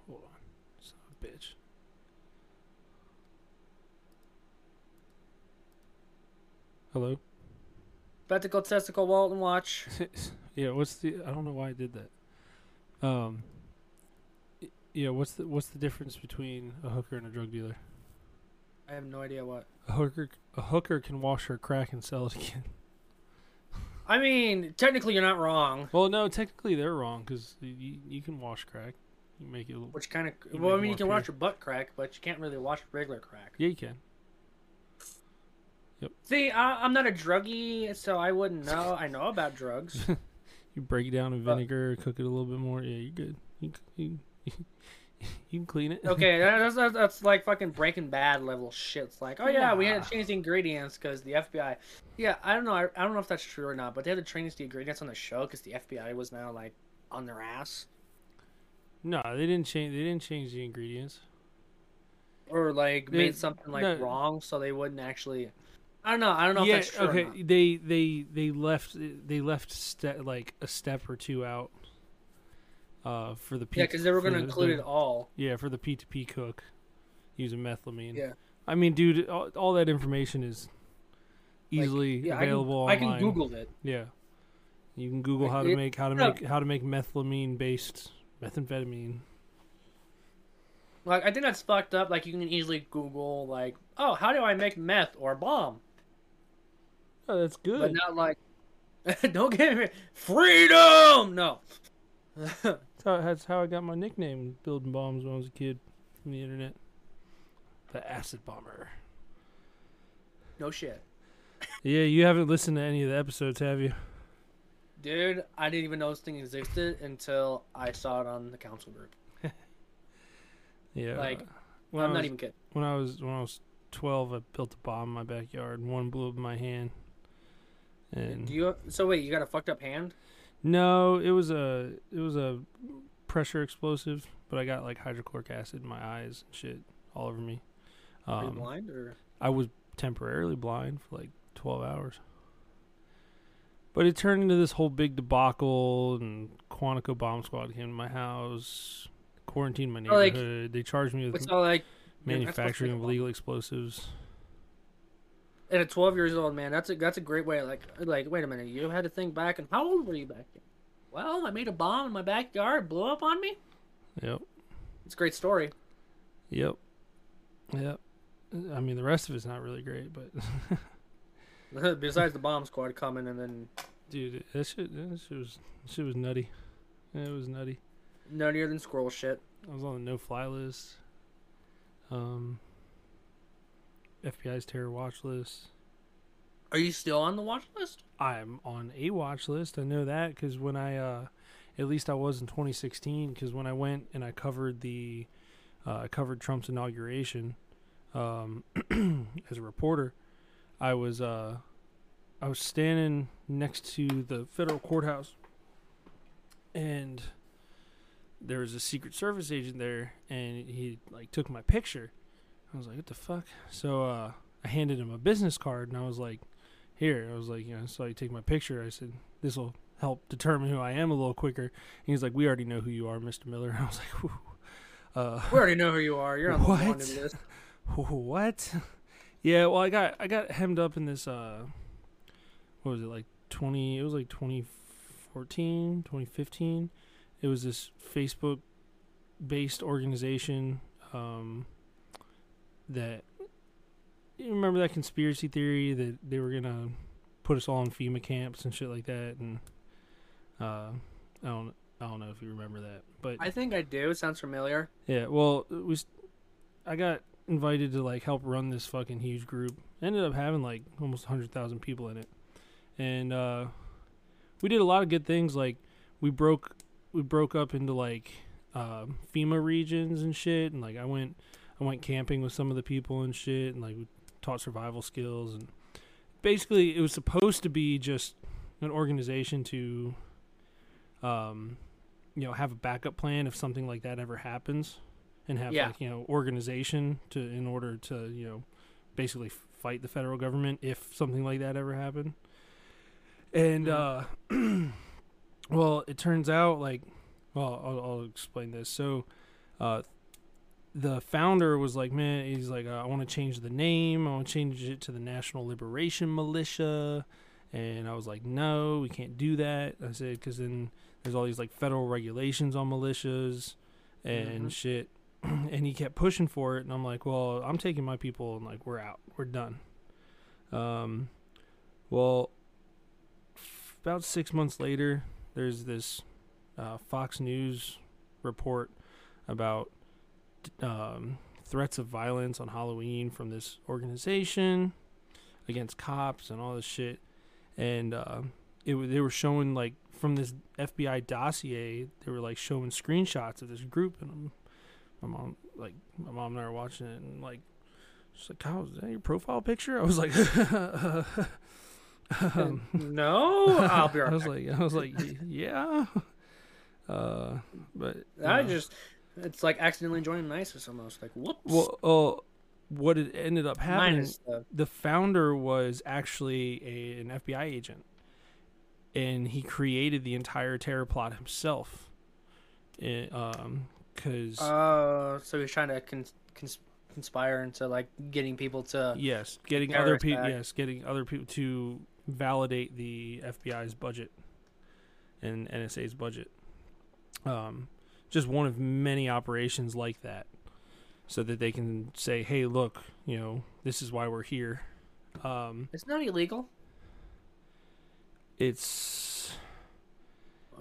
Hold on, son of a bitch. Hello. Spectacle, testicle, Walton watch. [laughs] yeah, what's the? I don't know why I did that. Um, Yeah, what's the what's the difference between a hooker and a drug dealer? I have no idea what. A hooker a hooker can wash her crack and sell it again. [laughs] I mean, technically, you're not wrong. Well, no, technically they're wrong because you, you can wash crack. You make it. a little- Which kind of well, I mean, you can wash your butt crack, but you can't really wash regular crack. Yeah, you can. Yep. See, I, I'm not a druggie, so I wouldn't know. I know about drugs. [laughs] You break it down in But- vinegar, cook it a little bit more. Yeah, you're good. You you, [laughs] you can clean it. Okay, that's, that's that's [laughs] like fucking Breaking Bad level shit. It's like, oh yeah, we had to change the ingredients because the FBI. Yeah, I don't know. I, I don't know if that's true or not, but they had to change the ingredients on the show because the FBI was now like on their ass, No, they didn't change. They didn't change the ingredients. or like They- made something like no. wrong, so they wouldn't actually. I don't know. I don't know yeah. if that's true. okay. They they they left they left ste- like a step or two out. Uh, for the P- Yeah, because they were going to include the- it all. Yeah, for the P two P cook, using methylamine. Yeah. I mean, dude, all, all that information is Like, easily Yeah, I can, available I can Google it. Yeah, you can Google Like, how to it- make how to make how to make methylamine based methamphetamine. Like I think that's fucked up. Like you can easily Google like, oh, how do I make meth or bomb? Oh, that's good. But not like, [laughs] don't get me freedom. No. [laughs] That's how, that's how I got my nickname, building bombs when I was a kid, from the internet. The acid bomber. no shit, Yeah, you haven't listened to any of the episodes, have you? dude. I didn't even know this thing existed until I saw it on the council group. [laughs] Yeah. Like, uh, I'm I not even kidding. when I was when I was twelve, I built a bomb in my backyard. and One blew up in my hand. And Do you? So wait, you got a fucked up hand? no, it was a it was a pressure explosive, but I got like hydrochloric acid in my eyes and shit all over me. Are you Um, blind or? I was temporarily blind for like 12 hours. But it turned into this whole big debacle, and Quantico Bomb Squad came to my house, quarantined my Oh, like- neighborhood. they charged me with like you're not supposed to manufacturing of illegal explosives. At a 12 years old man. That's a that's a great way. Like like wait a minute, you had to think back. And how old were you back then? Well, I made a bomb in my backyard, blew up on me. Yep, It's a great story. yep, yep. I mean, the rest of it's not really great, but [laughs] Besides the bomb squad coming and then dude, that shit, that shit was, that shit was nutty. It was nutty. nuttier than squirrel shit. I was on the no-fly list. Um, FBI's terror watch list. Are you still on the watch list? I'm on a watch list. I know that because when I, uh, at least I was in 2016. Because when I went and I covered the, uh, I covered Trump's inauguration, um, [clears throat] as a reporter, I was, uh, I was standing next to the federal courthouse, and there was a Secret Service agent there, and he like took my picture. I was like, "What the fuck?" So uh, I handed him a business card, and I was like here. I was like, you know, so you take my picture. I said, this will help determine who I am a little quicker. And he's like, we already know who you are, Mr. Miller. [laughs] I was like, Whew. uh, We already know who you are. You're on the What? wanted list. [laughs] what? Yeah, well, I got I got hemmed up in this. Uh, what was it like twenty? It was like 2014, 2015. It was this Facebook based organization um, that you remember that conspiracy theory that they were gonna put us all in FEMA camps and shit like that, and uh, I don't I don't know if you remember that, but I think I do. It sounds familiar. yeah, well, it was I got invited to like help run this fucking huge group. Ended up having like almost 100,000 people in it. And uh we did a lot of good things like we broke we broke up into like um FEMA regions and shit and like I went I went camping with some of the people and shit and like we taught survival skills and basically it was supposed to be just an organization to um you know have a backup plan if something like that ever happens and have Yeah. like you know organization to in order to you know basically fight the federal government if something like that ever happened. And uh [clears throat] well it turns out like well I'll, I'll explain this. So uh the founder was like man he's like i want to change the name i want to change it to the national liberation militia and i was like no we can't do that i said because then there's all these like federal regulations on militias and Mhm. shit. [clears throat] and he kept pushing for it, and I'm like, well, I'm taking my people, and like we're out, we're done. Um, well, f- about six months later, there's this uh, Fox News report about um, threats of violence on Halloween from this organization against cops and all this shit, and uh, it they were showing like from this FBI dossier, they were like showing screenshots of this group, and I'm, my mom like my mom and I were watching it, and like she's like, "Kyle, is that your profile picture?" I was like. [laughs] um, [laughs] no, I'll be [laughs] I was back. like, I was like, yeah. Uh, but I uh, just, it's like accidentally joining ISIS almost. Like, whoops. well, uh, what it ended up happening, the, the founder was actually a, an FBI agent, and he created the entire terror plot himself. It, um, because uh, so he's trying to cons- cons- conspire into like getting people to. yes, getting other people, yes, getting other people to validate the FBI's budget and NSA's budget. Um, just one of many operations like that, so that they can say, "Hey, look, you know, this is why we're here." Um, It's not illegal. it's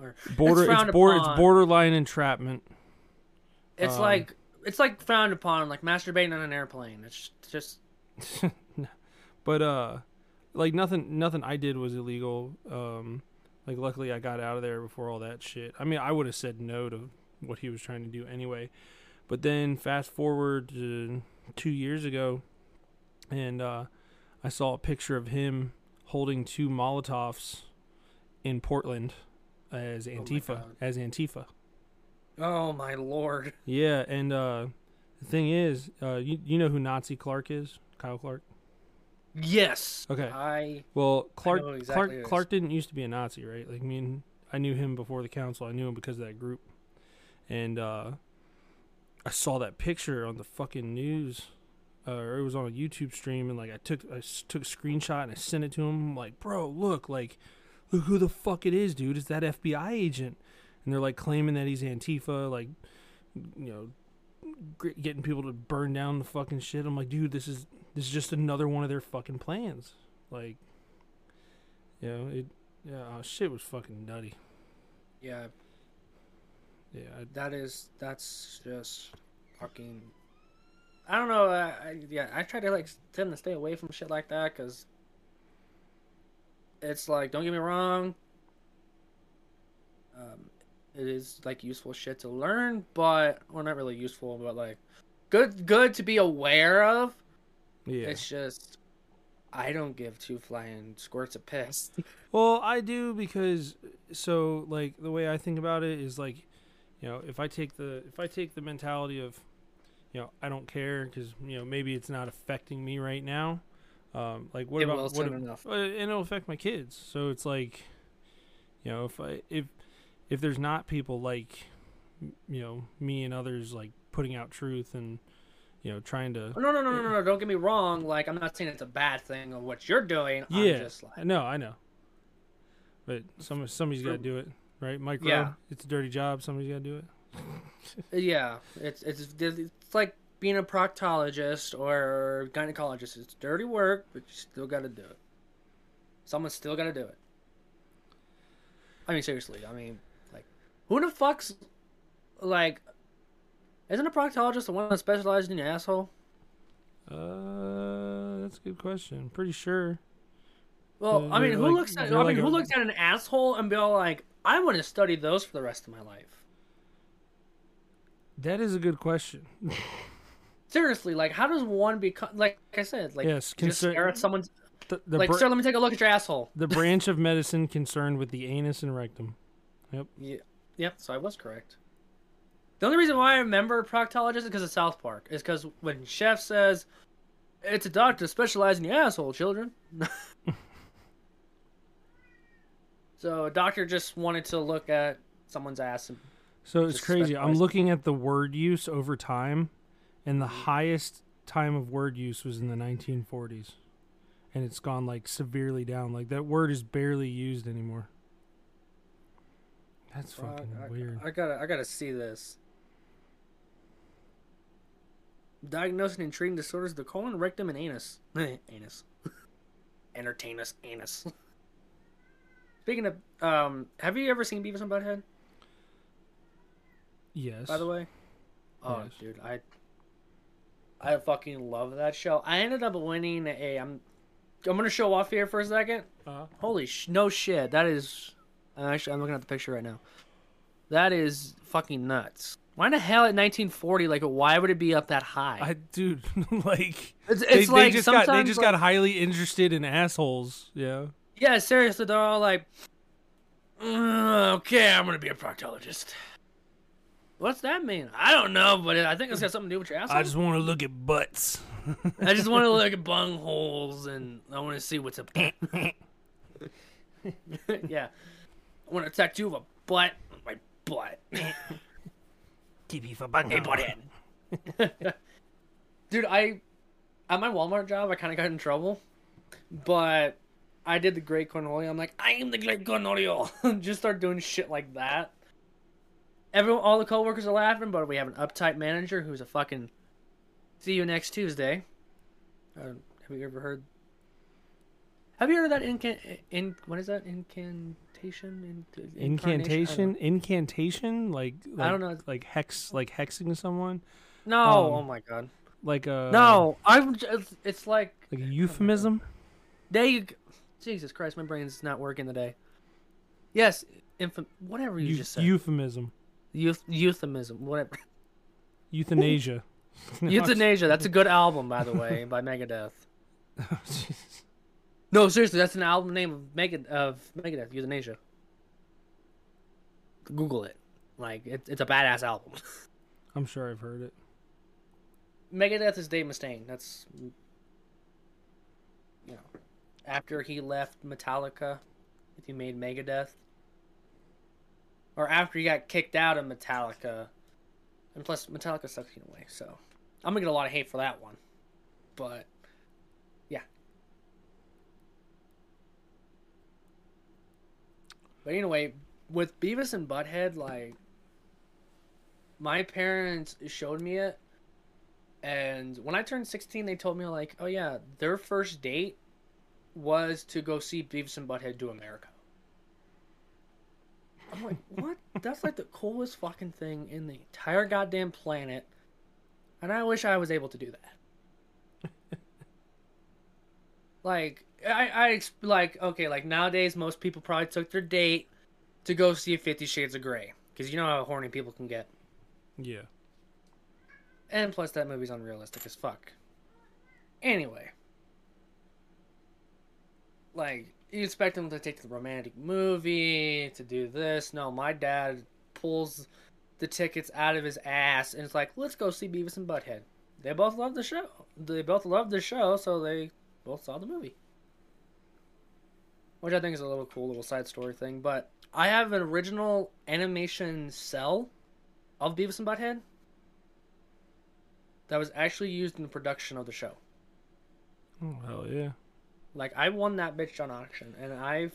Or border, it's, frowned bor- it's borderline entrapment. it's Um, like it's like frowned upon, like masturbating on an airplane. It's just [laughs] but uh like nothing nothing i did was illegal um like luckily i got out of there before all that shit i mean i would have said no to what he was trying to do anyway but then fast forward to two years ago and uh i saw a picture of him holding two molotovs in portland as antifa God. as antifa oh my lord. yeah and uh the thing is uh you, you know who nazi clark is kyle clark Yes. Okay. I Well, Clark who exactly Clark. Clark didn't used to be a Nazi, right? Like me and I knew him before the council. I knew him because of that group. And uh I saw that picture on the fucking news. Uh, or it was on a YouTube stream and like I took I took a screenshot and I sent it to him. I'm like, "Bro, look, like look who the fuck it is, dude. It's that FBI agent." And they're like claiming that he's Antifa, like you know, getting people to burn down the fucking shit. I'm like, "Dude, this is this is just another one of their fucking plans." Like you know, it yeah, oh, shit was fucking nutty. yeah, Yeah, I, that is that's just fucking. I don't know. I, I yeah, I try to like tend to stay away from shit like that because it's like don't get me wrong. Um, it is like useful shit to learn, but well, not really useful, but like good good to be aware of. yeah. It's just I don't give two flying squirts of piss. [laughs] Well, I do because so like the way I think about it is like, you know, if I take the if I take the mentality of, you know, I don't care because you know maybe it's not affecting me right now. Um, like what It about what? enough. and it'll affect my kids. So it's like, you know, if I if if there's not people like, you know, me and others like putting out truth and, you know, trying to. Oh, no, no, no, no, no, no. Don't get me wrong. Like, I'm not saying it's a bad thing of what you're doing. Yeah, I'm just like, No, I know. But some somebody's got to do it, right? Micro. Yeah. It's a dirty job. Somebody's got to do it. [laughs] yeah, it's it's it's like being a proctologist or gynecologist. It's dirty work, but you still got to do it. Someone's still got to do it. I mean, seriously. I mean, like, who the fuck's like? Isn't a proctologist the one that specializes in your asshole? Uh, that's a good question. Pretty sure. Well, Uh, I mean, who like- looks at I mean, like who a- looks at an asshole and be all like, I want to study those for the rest of my life. That is a good question. Seriously, like, how does one become like, I said, like, Yes, just concern- stare at someone's The, the, like, br- sir, let me take a look at your asshole. the [laughs] branch of medicine concerned with the anus and rectum. Yep. Yeah, yep. So I was correct. The only reason why I remember proctologist is because of South Park. Is because when Chef says, "It's a doctor specializing in your asshole, children." [laughs] so a doctor just wanted to look at someone's ass and So it's crazy. I'm looking at the word use over time, and the mm-hmm. highest time of word use was in the 1940s, and it's gone like severely down. Like that word is barely used anymore. That's Fuck, fucking I, weird. I gotta, I gotta see this. diagnosing and treating disorders of the colon, rectum, and anus. [laughs] anus. [laughs] Entertain us, anus. [laughs] Speaking of, um, have you ever seen Beavis and Butthead? Yes. By the way, oh, Yes. dude, I, I fucking love that show. I ended up winning a. I'm, I'm gonna show off here for a second. Uh-huh. Holy sh! No shit. That is. I'm Actually, I'm looking at the picture right now. That is fucking nuts. Why in the hell at 1940? Like, why would it be up that high? I dude, [laughs] like it's they, it's they like just got they just like- got highly interested in assholes. Yeah. Yeah, seriously, they're all like, "Uh, okay, I'm gonna be a proctologist. What's that mean? I don't know, but I think it's got something to do with your asshole. I just want to look at butts. [laughs] I just want to [laughs] look at bung holes and I want to see what's up. [laughs] yeah, I want a tattoo of a butt on my butt. Keep for button. Hey, butthead. Dude, I at my Walmart job, I kind of got in trouble, but I did the Great Cornholio. I'm like, I am the Great Cornholio. [laughs] Just start doing shit like that. Everyone, all the coworkers are laughing, but we have an uptight manager who's a fucking. See you next Tuesday. Uh, have you ever heard? Have you heard of that incan? In what is that incantation? In, Incantation, incantation, like, like I don't know. like hex, like hexing someone, No, Um, oh my god. like a No, I'm. Just, it's like like a euphemism. there you. Jesus Christ, my brain's not working today. Yes, infam. Whatever you Eu- just said. euphemism, Youth, euphemism. Whatever. euthanasia. [laughs] Euthanasia. That's a good album, by the way, by Megadeth. [laughs] Oh, Jeez. No, seriously, that's an album name of Megad of Megadeth. Youthanasia. Google it. Like it, it's a badass album. [laughs] I'm sure I've heard it. Megadeth is Dave Mustaine. That's you know, after he left Metallica, if he made Megadeth, or after he got kicked out of Metallica, and plus Metallica sucks in a way. So I'm gonna get a lot of hate for that one, but yeah. But anyway, with Beavis and Butthead, like my parents showed me it and when I turned 16, they told me, like, oh, yeah, their first date was to go see Beavis and Butthead do America. I'm like, [laughs] what? That's like the coolest fucking thing in the entire goddamn planet. And I wish I was able to do that. [laughs] like, I, I, like, okay, like nowadays, most people probably took their date to go see Fifty Shades of Grey. Because you know how horny people can get. Yeah. And plus, that movie's unrealistic as fuck. Anyway. Like, you expect them to take the romantic movie, to do this. No, my dad pulls the tickets out of his ass and it's like, let's go see Beavis and Butthead. They both love the show. They both love the show, so they both saw the movie. Which I think is a little cool little side story thing. But I have an original animation cell of Beavis and Butthead that was actually used in the production of the show. Oh hell yeah. Like I won that bitch on auction, and I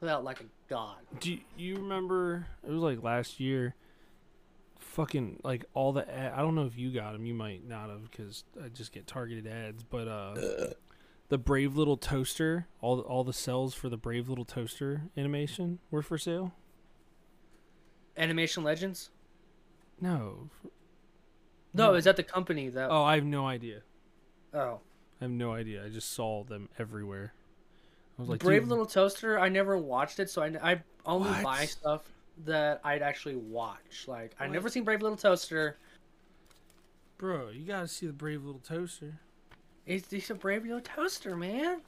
felt like a god. Do you, remember? It was like last year. Fucking like all the ad, I don't know if you got them. You might not have because I just get targeted ads. But uh, the Brave Little Toaster, all the, all the cells for the Brave Little Toaster animation were for sale. Animation Legends. No. No, No. is that the company that? Oh, I have no idea. Oh, I have no idea. I just saw them everywhere. I was like, Brave dude, Little Toaster. I never watched it, so I, I only What? buy stuff that I'd actually watch. Like I never seen Brave Little Toaster. bro, you gotta see the Brave Little Toaster. It's, it's a Brave Little Toaster, man.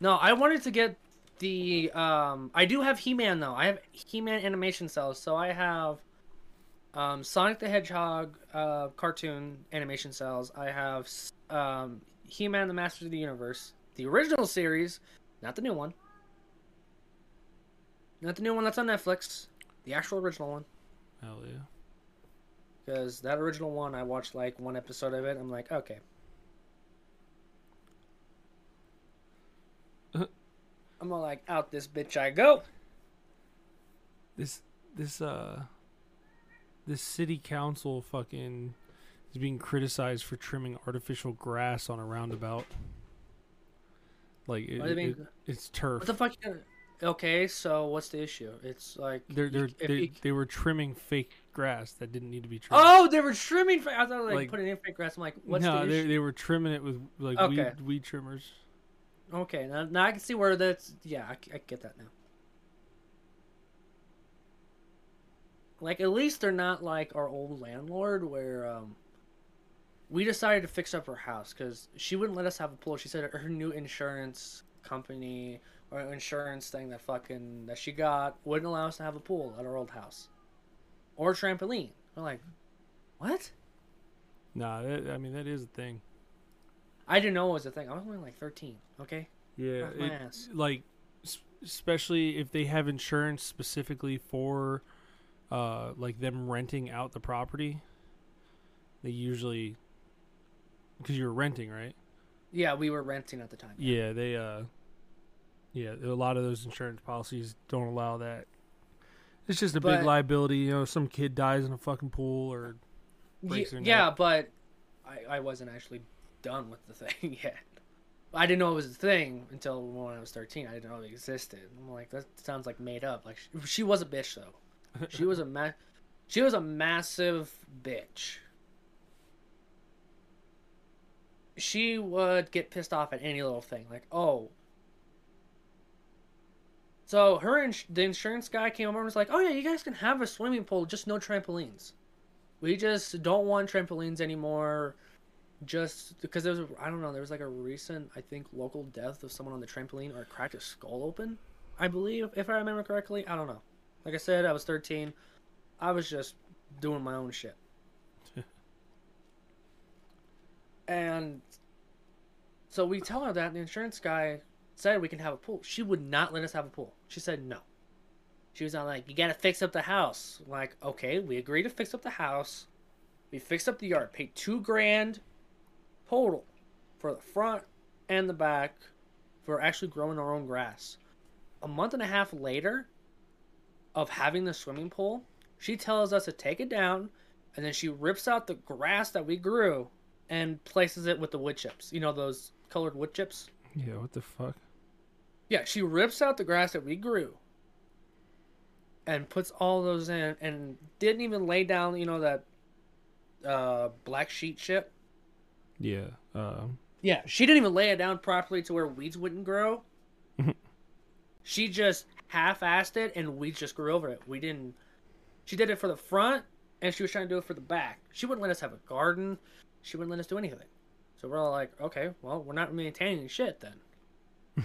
No, I wanted to get the. Um, I do have He-Man though. I have He-Man animation cells, so I have um, Sonic the Hedgehog uh, cartoon animation cells. I have um, He-Man: The Masters of the Universe, the original series, not the new one. Not the new one that's on Netflix. The actual original one. Hell yeah. Because that original one, I watched like one episode of it. I'm like, okay. [laughs] I'm all like, out this bitch I go. this this uh this city council fucking is being criticized for trimming artificial grass on a roundabout. Like it, What it- mean? it's turf. What the fuck? Okay, so what's the issue? It's like They're, they're, they you- they were trimming fake grass that didn't need to be trimmed. Oh, they were trimming. fa- I thought like, Like- putting in fake grass. I'm like, what's no, the they issue? they were trimming it with like Okay. weed weed trimmers. Okay, now, now I can see where that's. Yeah, I get that now. Like at least they're not like our old landlord where um. We decided to fix up her house because she wouldn't let us have a pool. She said her new insurance company or insurance thing that fucking that she got wouldn't allow us to have a pool at our old house, or trampoline. We're like, what? Nah, that, I mean that is a thing. I didn't know it was a thing. I was only like thirteen. Okay, Yeah, it- like especially if they have insurance specifically for uh like them renting out the property. They usually because you were renting, right? yeah, we were renting at the time. Yeah, they uh yeah, a lot of those insurance policies don't allow that. It's just a big liability, you know, some kid dies in a fucking pool or breaks their yeah, but I, I wasn't actually done with the thing [laughs] yet. I didn't know it was a thing until when I was 13. I didn't know it existed. I'm like, that sounds like made up. Like she, she was a bitch though. She was a ma- she was a massive bitch. She would get pissed off at any little thing. Like, oh. So her ins- the insurance guy came over and was like, "Oh yeah, you guys can have a swimming pool, just no trampolines." We just don't want trampolines anymore. Just because there was, I don't know, there was like a recent, I think, local death of someone on the trampoline or cracked a skull open. I believe, if I remember correctly. I don't know. Like I said, I was 13. I was just doing my own shit. [laughs] and so we tell her that the insurance guy said we can have a pool. She would not let us have a pool. She said no. She was all like, "You gotta fix up the house." I'm like, okay, we agreed to fix up the house. We fixed up the yard, paid two grand total for the front and the back for actually growing our own grass. A month and a half later of having the swimming pool, she tells us to take it down, and then she rips out the grass that we grew and places it with the wood chips. You know those colored wood chips? Yeah, what the fuck? Yeah, she rips out the grass that we grew and puts all those in and didn't even lay down, you know, that uh, black sheet shit. Yeah. Uh, Yeah, she didn't even lay it down properly to where weeds wouldn't grow. [laughs] she just half-assed it and we just grew over it. We didn't. She did it for the front and she was trying to do it for the back. She wouldn't let us have a garden. She wouldn't let us do anything. So we're all like, okay, well, we're not maintaining shit then. [laughs]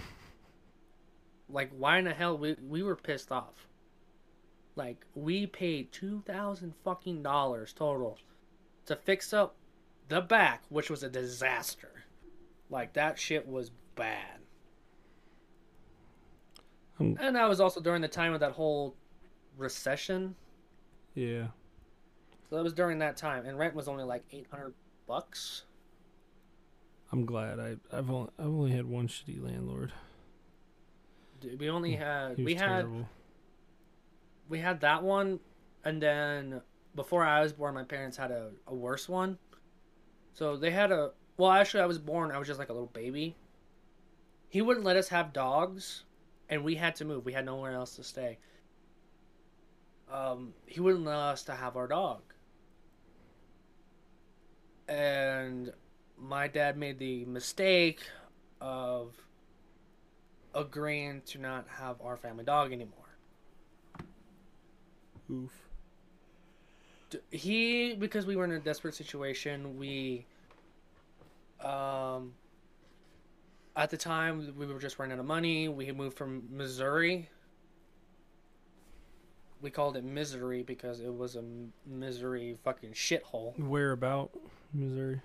like, why in the hell we we were pissed off? Like, we paid two thousand fucking dollars total to fix up the back, which was a disaster. Like that shit was bad. Um, And that was also during the time of that whole recession. yeah. So that was during that time, and rent was only like eight hundred bucks. I'm glad. I I've only I've only had one shitty landlord. Dude, We only had He was we had terrible. we had that one, and then before I was born, my parents had a, a worse one. So they had a well, actually, I was born. I was just like a little baby. He wouldn't let us have dogs, and we had to move. We had nowhere else to stay. Um, he wouldn't allow us to have our dog, and my dad made the mistake of agreeing to not have our family dog anymore. Oof. He because we were in a desperate situation we um at the time we were just running out of money. We had moved from missouri. We called it misery because it was a misery fucking shithole. Where about Missouri?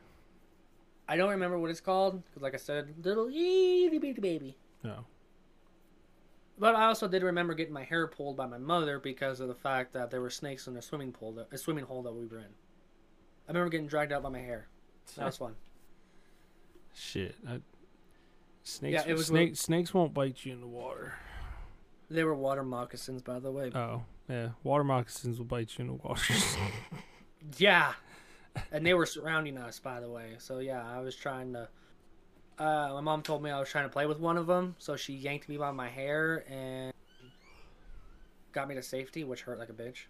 i don't remember what it's called because like i said little itty bitty baby. No. but i also did remember getting my hair pulled by my mother because of the fact that there were snakes in the swimming pool that, a swimming hole that we were in. I remember getting dragged out by my hair. That was fun. Shit. I, snakes. Yeah, it was snake, snakes won't bite you in the water. They were water moccasins, by the way. Oh, yeah. Water moccasins will bite you in the water. [laughs] yeah. and they were surrounding us, by the way. So yeah, I was trying to. Uh, my mom told me I was trying to play with one of them, so she yanked me by my hair and got me to safety, which hurt like a bitch.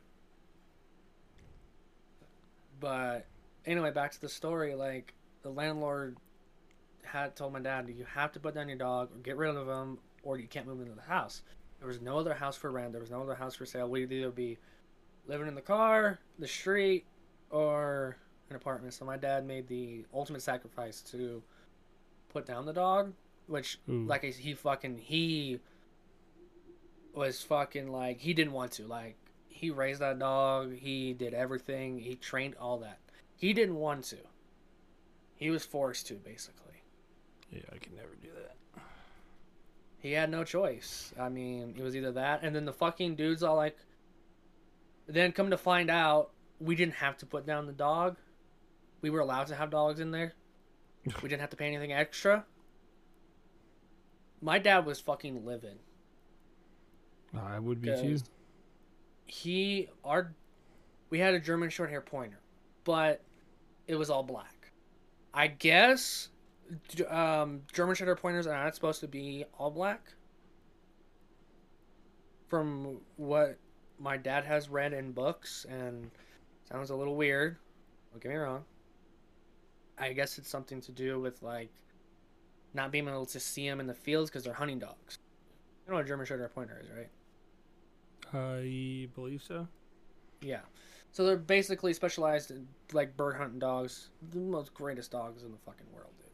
But anyway, back to the story. Like the landlord had told my dad, "You have to put down your dog or get rid of him, or you can't move into the house." There was no other house for rent. There was no other house for sale. We'd either be living in the car, the street, or an apartment. So my dad made the ultimate sacrifice to put down the dog, which Ooh. like he fucking he was fucking like he didn't want to like he raised that dog he did everything he trained all that he didn't want to he was forced to basically Yeah, I can never do that. he had no choice i mean it was either that and then the fucking dudes all like then come to find out we didn't have to put down the dog we were allowed to have dogs in there [laughs] we didn't have to pay anything extra my dad was fucking livid I would be too. He our we had a German short hair pointer, but it was all black. I guess um, German hair pointers are not supposed to be all black. From what my dad has read in books, and sounds a little weird. Don't get me wrong. I guess it's something to do with like not being able to see them in the fields because they're hunting dogs. You know what a German hair pointer is, right? I believe so. Yeah. So they're basically specialized in like bird hunting dogs. The most greatest dogs in the fucking world, dude.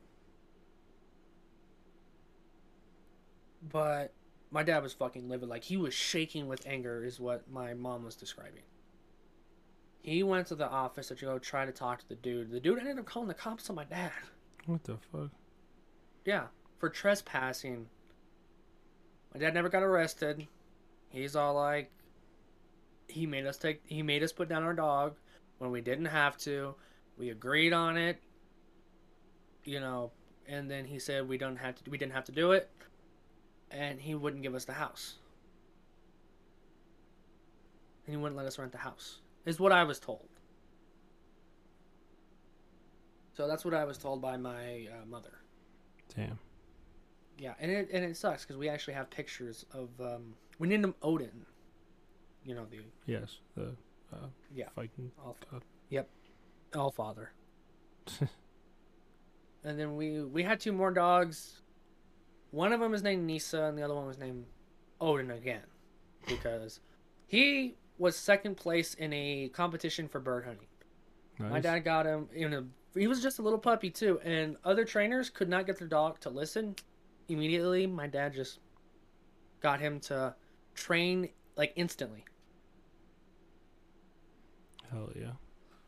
But my dad was fucking livid. Like he was shaking with anger is what my mom was describing. He went to the office to go try to talk to the dude. The dude ended up calling the cops on my dad. What the fuck? Yeah, for trespassing. My dad never got arrested. He's all like, he made us take, he made us put down our dog when we didn't have to. We agreed on it, you know, and then he said we don't have to, we didn't have to do it, and he wouldn't give us the house. And he wouldn't let us rent the house, is what I was told. So that's what I was told by my uh, mother. Damn. Yeah, and it and it sucks because we actually have pictures of um we named him Odin. You know the Yes. The uh, Yeah. Viking. all God. yep all father. [laughs] and then we we had two more dogs. One of them was named Nisa, and the other one was named Odin again, because he was second place in a competition for bird hunting. Nice. My dad got him in a. He was just a little puppy too, and other trainers could not get their dog to listen. Immediately, my dad just got him to train like instantly. Hell yeah.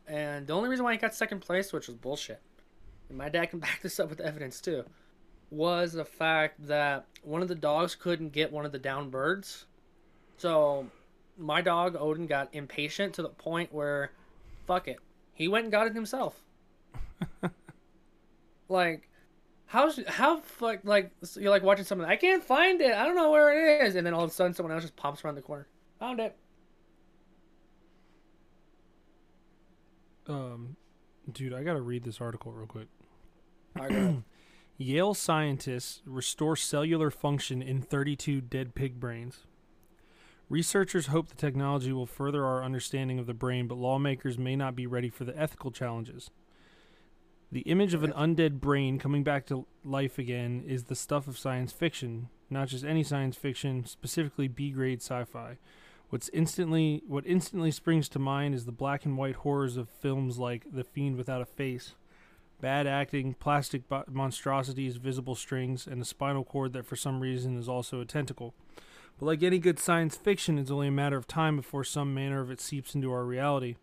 And the only reason why he got second place, which was bullshit, and my dad can back this up with evidence too, was the fact that one of the dogs couldn't get one of the down birds. So my dog Odin got impatient to the point where, fuck it, he went and got it himself. [laughs] like, how's how fuck like you're like watching something? I can't find it. I don't know where it is, and then all of a sudden someone else just pops around the corner. Found it. Um, dude, I gotta read this article real quick. [clears throat] All right, go ahead. Yale scientists restore cellular function in 32 dead pig brains. Researchers hope the technology will further our understanding of the brain, but lawmakers may not be ready for the ethical challenges. The image of an undead brain coming back to life again is the stuff of science fiction, not just any science fiction, specifically B-grade sci-fi. What's instantly what instantly springs to mind is the black and white horrors of films like The Fiend Without a Face. Bad acting, plastic bo- monstrosities, visible strings, and a spinal cord that for some reason is also a tentacle. But like any good science fiction, it's only a matter of time before some manner of it seeps into our reality.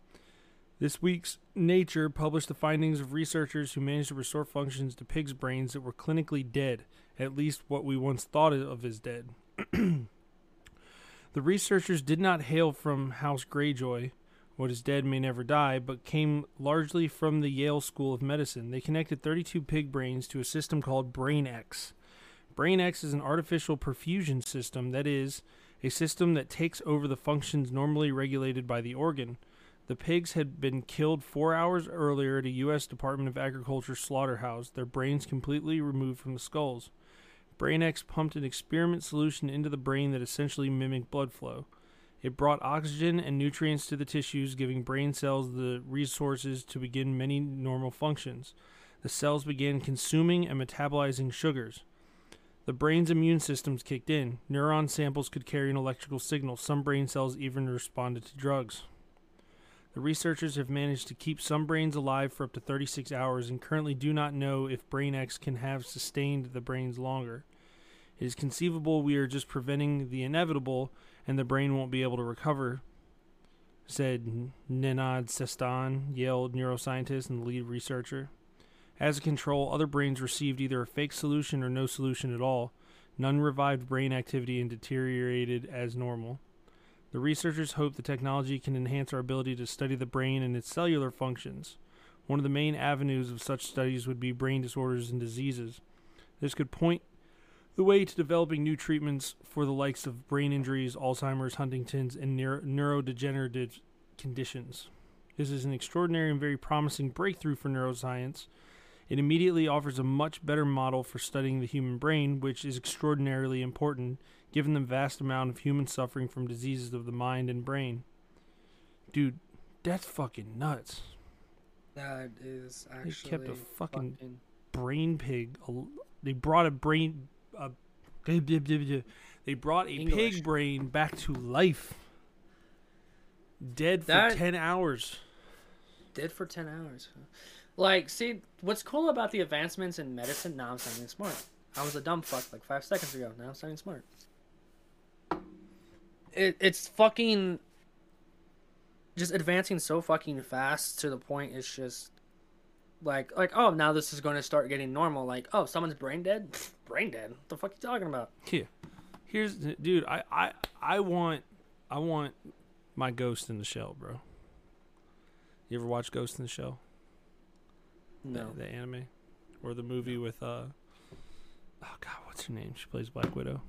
This week's Nature published the findings of researchers who managed to restore functions to pigs' brains that were clinically dead, at least what we once thought of as dead. [clears throat] the researchers did not hail from House Greyjoy, what is dead may never die, but came largely from the Yale School of Medicine. They connected 32 pig brains to a system called BrainEx. BrainEx is an artificial perfusion system, that is, a system that takes over the functions normally regulated by the organ. The pigs had been killed four hours earlier at a U.S. Department of Agriculture slaughterhouse, their brains completely removed from the skulls. BrainEx pumped an experiment solution into the brain that essentially mimicked blood flow. It brought oxygen and nutrients to the tissues, giving brain cells the resources to begin many normal functions. The cells began consuming and metabolizing sugars. The brain's immune systems kicked in. Neuron samples could carry an electrical signal. Some brain cells even responded to drugs. The researchers have managed to keep some brains alive for up to 36 hours and currently do not know if BrainEx can have sustained the brains longer. It is conceivable we are just preventing the inevitable and the brain won't be able to recover, said Nenad Sestan, Yale neuroscientist and lead researcher. As a control, other brains received either a fake solution or no solution at all. None revived brain activity and deteriorated as normal. The researchers hope the technology can enhance our ability to study the brain and its cellular functions. One of the main avenues of such studies would be brain disorders and diseases. This could point the way to developing new treatments for the likes of brain injuries, Alzheimer's, Huntington's, and neuro- neurodegenerative conditions. This is an extraordinary and very promising breakthrough for neuroscience. It immediately offers a much better model for studying the human brain, which is extraordinarily important given the vast amount of human suffering from diseases of the mind and brain. Dude, that's fucking nuts. That is actually. They kept a fucking fucking brain pig. They brought a brain. They brought a English. pig brain back to life. Dead for That- 10 hours. dead for 10 hours. Like, see, what's cool about the advancements in medicine, now I'm sounding smart. I was a dumb fuck like five seconds ago. Now I'm sounding smart. It, it's fucking just advancing so fucking fast to the point it's just like like oh now this is going to start getting normal like oh someone's brain dead [laughs] brain dead what the fuck you talking about Here. Here's dude, I, I I want I want my ghost in the shell, bro. You ever watch Ghost in the Shell? The- no The, anime or the movie with uh Oh god, what's her name? She plays Black Widow.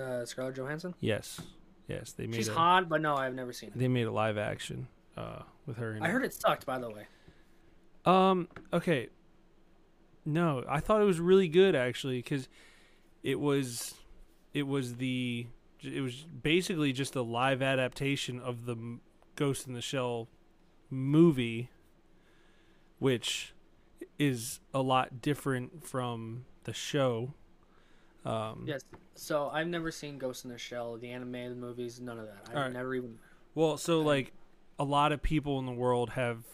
uh, Scarlett Johansson Yes. Yes, they made she's a, hot but no I've never seen it they made a live action uh with her in I it. heard it sucked by the way Um. Okay. No, I thought it was really good actually because it was, it was the, it was basically just a live adaptation of the Ghost in the Shell movie, which is a lot different from the show. Um, Yes. So I've never seen Ghost in the Shell, the anime, the movies, none of that. I've Alright. never even. Well, so like a lot of people in the world have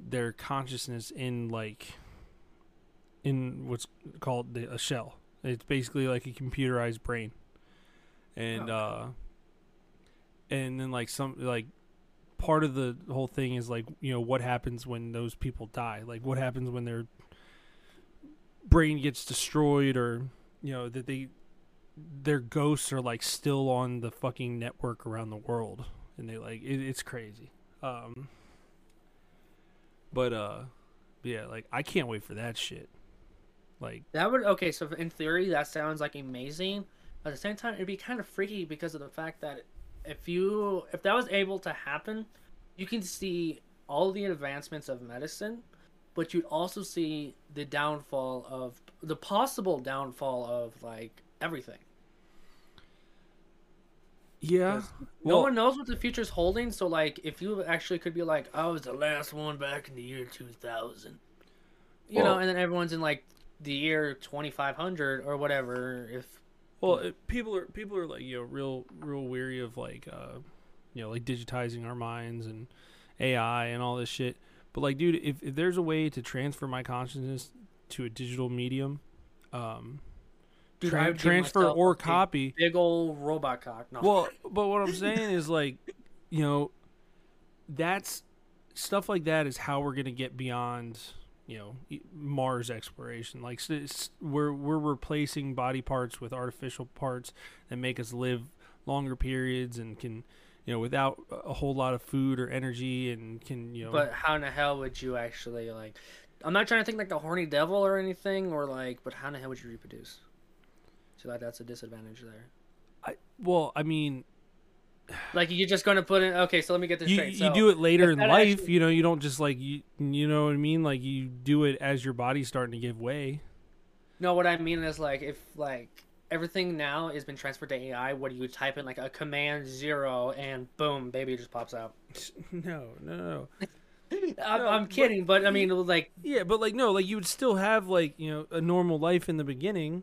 their consciousness in like in what's called the, a shell. It's basically like a computerized brain. And Oh. uh and then like some like part of the whole thing is like, you know, what happens when those people die? Like what happens when their brain gets destroyed or you know that they their ghosts are like still on the fucking network around the world and they like it, it's crazy um but uh yeah like i can't wait for that shit like That would okay. So in theory, that sounds like amazing. But at the same time, it'd be kind of freaky because of the fact that if you if that was able to happen, you can see all the advancements of medicine, but you'd also see the downfall of the possible downfall of like everything. yeah no well one knows what the future's holding. So like, if you actually could be like, I was the last one back in the year two thousand, you Well- know, and then everyone's in like the year twenty five hundred or whatever. If well it, people are people are like you know real real weary of like uh you know like digitizing our minds and ai and all this shit but like dude if, if there's a way to transfer my consciousness to a digital medium um Dude, tran- I would give transfer or copy big old robot cock. No. Well, [laughs] but what I'm saying is like, you know, that's stuff like that is how we're gonna get beyond, you know, Mars exploration. Like, we're we're replacing body parts with artificial parts that make us live longer periods and can, you know, without a whole lot of food or energy and can, you know, But how in the hell would you actually like? I'm not trying to think like the horny devil or anything, or like, but how in the hell would you reproduce? So like that's a disadvantage there. I, well, I mean, Like you're just going to put in. Okay, so let me get this you, straight. you So, do it later in life. actually- You know, you don't just like you. You know what I mean? Like you do it as your body's starting to give way. No, what I mean is like if like everything now has been transferred to AI, what do you type in like a command zero and boom, baby just pops out. [laughs] No, no, no. [laughs] I'm, No, I'm but- kidding, but I mean like Yeah, but like no, like you would still have like you know a normal life in the beginning.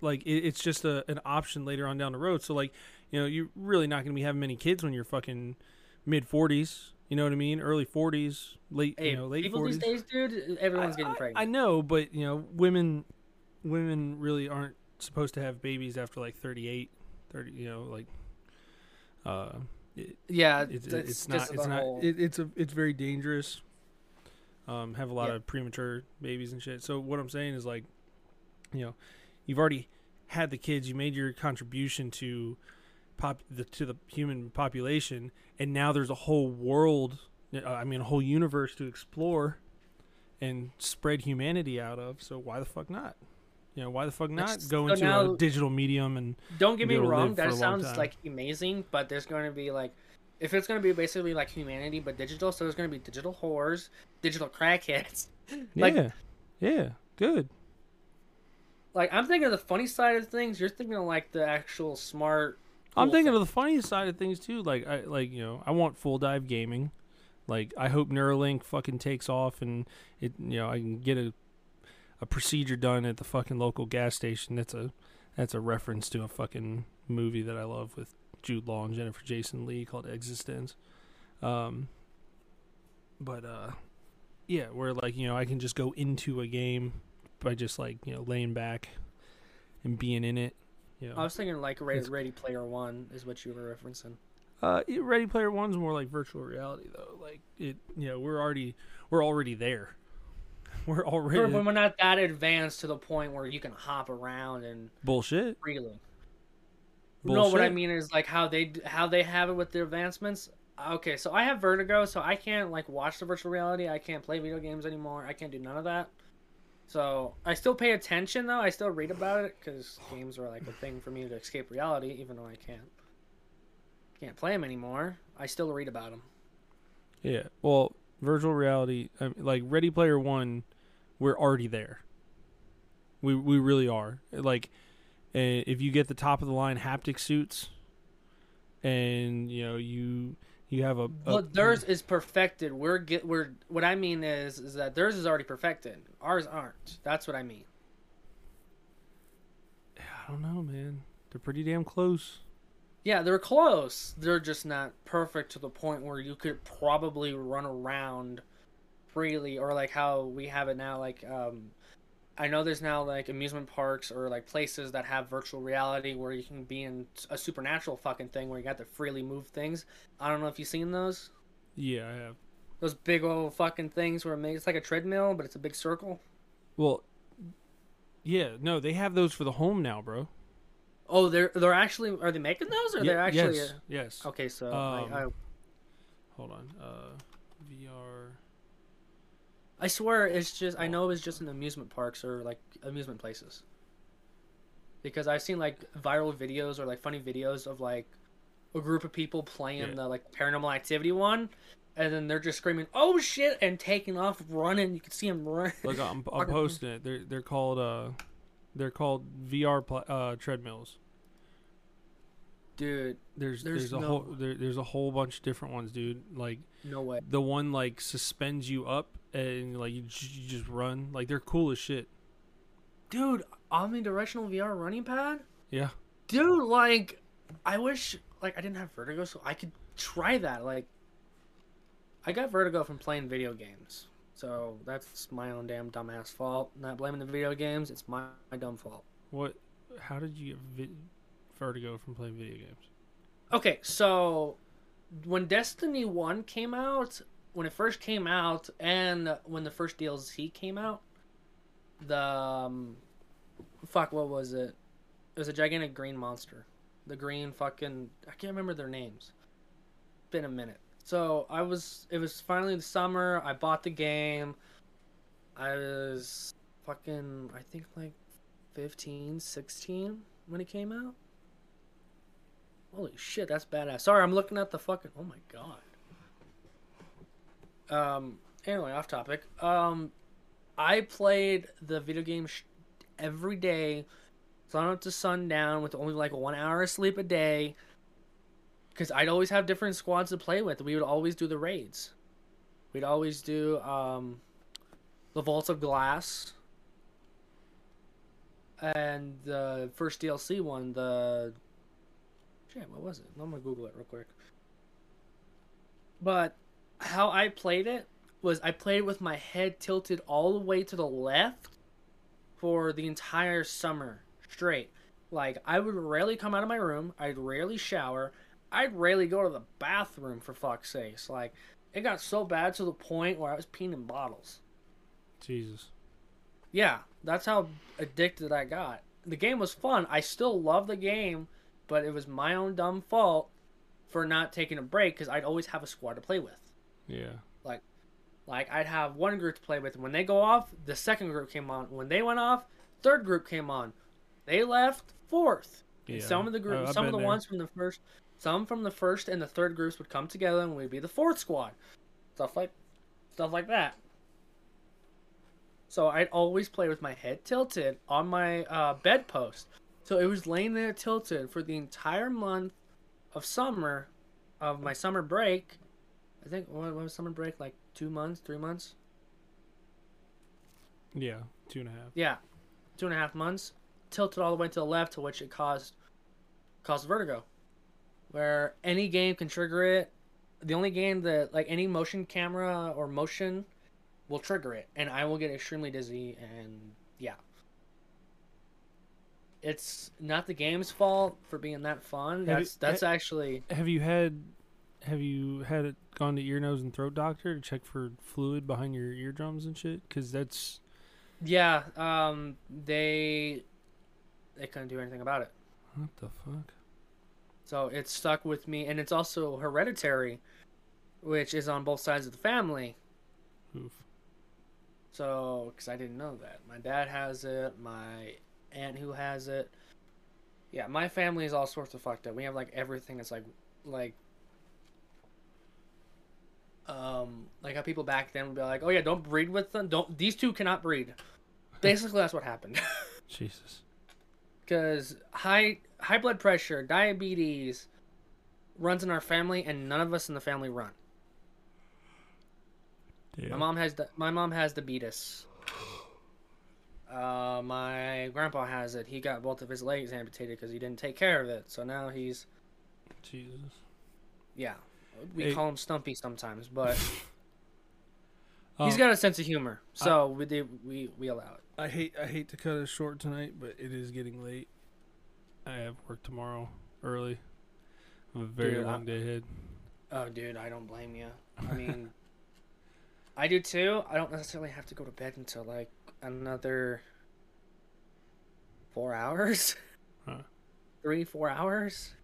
Like it, it's just a an option later on down the road. So like you know you're really not going to be having many kids when you're fucking mid forties. You know what I mean? Early forties, late hey, you know late people forties. these days, dude, everyone's getting I, pregnant. I know, but you know women women really aren't supposed to have babies after like 38, 30, You know like uh. It, yeah, it's that's it's not it's not whole- it, it's a it's very dangerous um have a lot Yeah. of premature babies and shit so what i'm saying is like you know you've already had the kids you made your contribution to pop the to the human population and now there's a whole world uh, i mean a whole universe to explore and spread humanity out of so why the fuck not you know why the fuck not go so into now- a digital medium and Don't get me wrong, that sounds like amazing, but there's going to be like, if it's going to be basically like humanity but digital, so there's going to be digital whores, digital crackheads. [laughs] Like- yeah yeah good Like I'm thinking of the funny side of things. You're thinking of like the actual smart. I'm thinking of the funniest side of things too. Like I like you know I want full dive gaming. Like I hope Neuralink fucking takes off and it you know I can get a a procedure done at the fucking local gas station. That's a that's a reference to a fucking movie that I love with Jude Law and Jennifer Jason Lee called eXistenZ. Um, but uh, yeah, where like you know I can just go into a game by just like you know laying back and being in it. You know. I was thinking like Ready, It's- Ready Player One is what you were referencing. Uh, Ready Player One's more like virtual reality though. Like it, you know, we're already we're already there. [laughs] We're already But we're not that advanced to the point where you can hop around and bullshit. freely. No, what I mean is like how they how they have it with their advancements. Okay, so I have vertigo, so I can't like watch the virtual reality. I can't play video games anymore. I can't do none of that. So I still pay attention though. I still read about it because games are like a thing for me to escape reality, even though I can't can't play them anymore. I still read about them. Yeah. Well, virtual reality, like Ready Player One, we're already there. We we really are. Like, uh, if you get the top of the line haptic suits, and you know you you have a, a Well, theirs is perfected. We're get we're what I mean is is that theirs is already perfected. Ours aren't. That's what I mean. I don't know, man. They're pretty damn close. Yeah, they're close. They're just not perfect to the point where you could probably run around freely or like how we have it now like um I know there's now like amusement parks or like places that have virtual reality where you can be in a supernatural fucking thing where you got to freely move things. I don't know if you've seen those. Yeah, I have. Those big old fucking things where it makes it's like a treadmill but it's a big circle. Well, yeah, no, they have those for the home now, bro. Oh, they're they're actually are they making those or Ye- they're actually yes, yes. Okay, so Um, I, I Hold on. Uh. I swear it's just I know it's just in amusement parks or like amusement places. Because I've seen like viral videos or like funny videos of like a group of people playing Yeah. the like paranormal activity one and then they're just screaming, "Oh shit!" and taking off running. You can see them run. Look, I'm, I'm [laughs] posting it. They're they're called uh, they're called VR pl- uh treadmills. Dude, There's There's there's, a no- whole there, there's a whole bunch of different ones, dude. Like no way. the one like suspends you up and like you, j- you just run. Like they're cool as shit. Dude, omnidirectional VR running pad? Yeah. Dude, like I wish like I didn't have vertigo so I could try that. Like I got vertigo from playing video games. So that's my own damn dumbass fault. Not blaming the video games, it's my, my dumb fault. What? How did you get vi- vertigo from playing video games? Okay, so when Destiny 1 came out, when it first came out and when the first DLC came out, the um, fuck what was it? It was a gigantic green monster. The green fucking I can't remember their names. Been a minute. So I was it was finally the summer, I bought the game. I was fucking I think like 15, 16 when it came out. Holy shit, that's badass. Sorry, I'm looking at the fucking. Oh my god. Um. Anyway, off topic. Um, I played the video game sh- every day, sun up to sundown, with only like one hour of sleep a day. Because I'd always have different squads to play with. We would always do the raids. We'd always do um, the Vault of Glass. And the first DLC one, the Shit, what was it? I'm gonna Google it real quick. But how I played it was I played with my head tilted all the way to the left for the entire summer straight. Like I would rarely come out of my room. I'd rarely shower. I'd rarely go to the bathroom for fuck's sakes. Like it got so bad to the point where I was peeing in bottles. Jesus. Yeah, that's how addicted I got. The game was fun. I still love the game, but it was my own dumb fault for not taking a break because I'd always have a squad to play with. Yeah. Like, like I'd have one group to play with. When they go off, the second group came on. When they went off, third group came on. They left fourth. And Yeah. Some of the groups, some of the there. ones from the first, some from the first and the third groups would come together and we'd be the fourth squad. Stuff like, stuff like that. So I'd always play with my head tilted on my uh, bedpost. So it was laying there tilted for the entire month of summer, of my summer break. I think what, what was summer break like two months, three months? Yeah. Two and a half. Yeah, two and a half months. Tilted all the way to the left, to which it caused caused vertigo, where any game can trigger it. The only game that like any motion camera or motion will trigger it, and I will get extremely dizzy. And yeah, it's not the game's fault for being that fun. Have That's you- that's actually Have you had have you had it gone to ear, nose, and throat doctor to check for fluid behind your eardrums and shit? Because that's yeah. Um, they they couldn't do anything about it. what the fuck. So it's stuck with me, and it's also hereditary, which is on both sides of the family. Oof. So, because I didn't know that. My dad has it, my aunt who has it. Yeah, my family is all sorts of fucked up. We have like everything that's like, like, um, like how people back then would be like, oh yeah, don't breed with them. Don't, these two cannot breed. Basically, that's what happened. [laughs] Jesus. because high high blood pressure, diabetes runs in our family, and none of us in the family run. Yeah. My mom has the my mom has diabetes. Uh, my grandpa has it. He got both of his legs amputated because he didn't take care of it. So now he's Jesus. yeah. We Hey. call him Stumpy sometimes, but [laughs] Um, he's got a sense of humor, so we do, we we allow it. I hate I hate to cut it short tonight, but it is getting late. I have work tomorrow early. I have a very Dude, I- long day ahead. Oh, dude, I don't blame you. I [laughs] mean, I do too. I don't necessarily have to go to bed until like another four hours, Huh. three, four hours.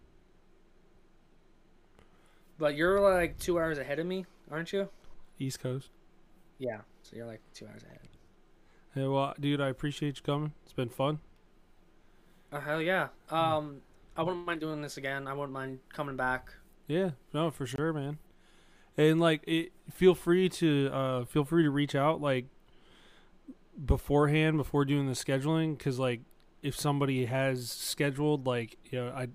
But you're like two hours ahead of me, aren't you? East Coast. Yeah. So you're like two hours ahead. Hey, well, dude, I appreciate you coming. It's been fun. Oh hell yeah. Um, I wouldn't mind doing this again. I wouldn't mind coming back. Yeah, no, for sure, man. And like, it, feel free to uh, feel free to reach out like beforehand before doing the scheduling, because like if somebody has scheduled like you know I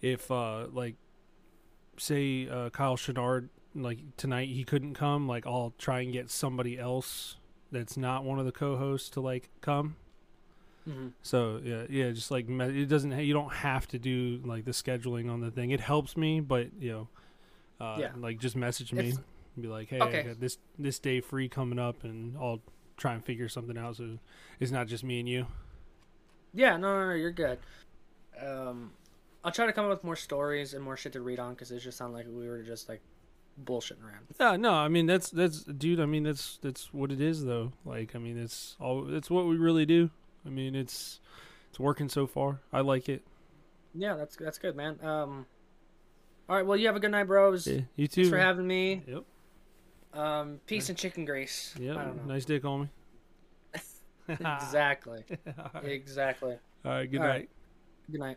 if uh like say uh, Kyle Chenard like tonight he couldn't come, like I'll try and get somebody else that's not one of the co-hosts to like come. hmm So yeah, yeah, just like it doesn't. You don't have to do like the scheduling on the thing. It helps me, but you know, uh, Yeah. like just message me, It's- and be like, hey, I got this this day free coming up, and I'll try and figure something out. So it's not just me and you. Yeah. No, no, no. You're good. Um, I'll try to come up with more stories and more shit to read on because it just sounded like we were just like bullshitting around. Yeah, no, I mean that's that's dude. I mean that's that's what it is though. Like I mean it's all that's what we really do. I mean it's it's working so far. I like it. Yeah, that's that's good, man. Um, all right. Well, you have a good night, bros. Yeah, you too. Thanks for having me. Yep. Um, peace and chicken grease. I Yep. don't know. Nice dick on me. [laughs] Exactly. [laughs] right. exactly. all right. Good All night. right. Good night.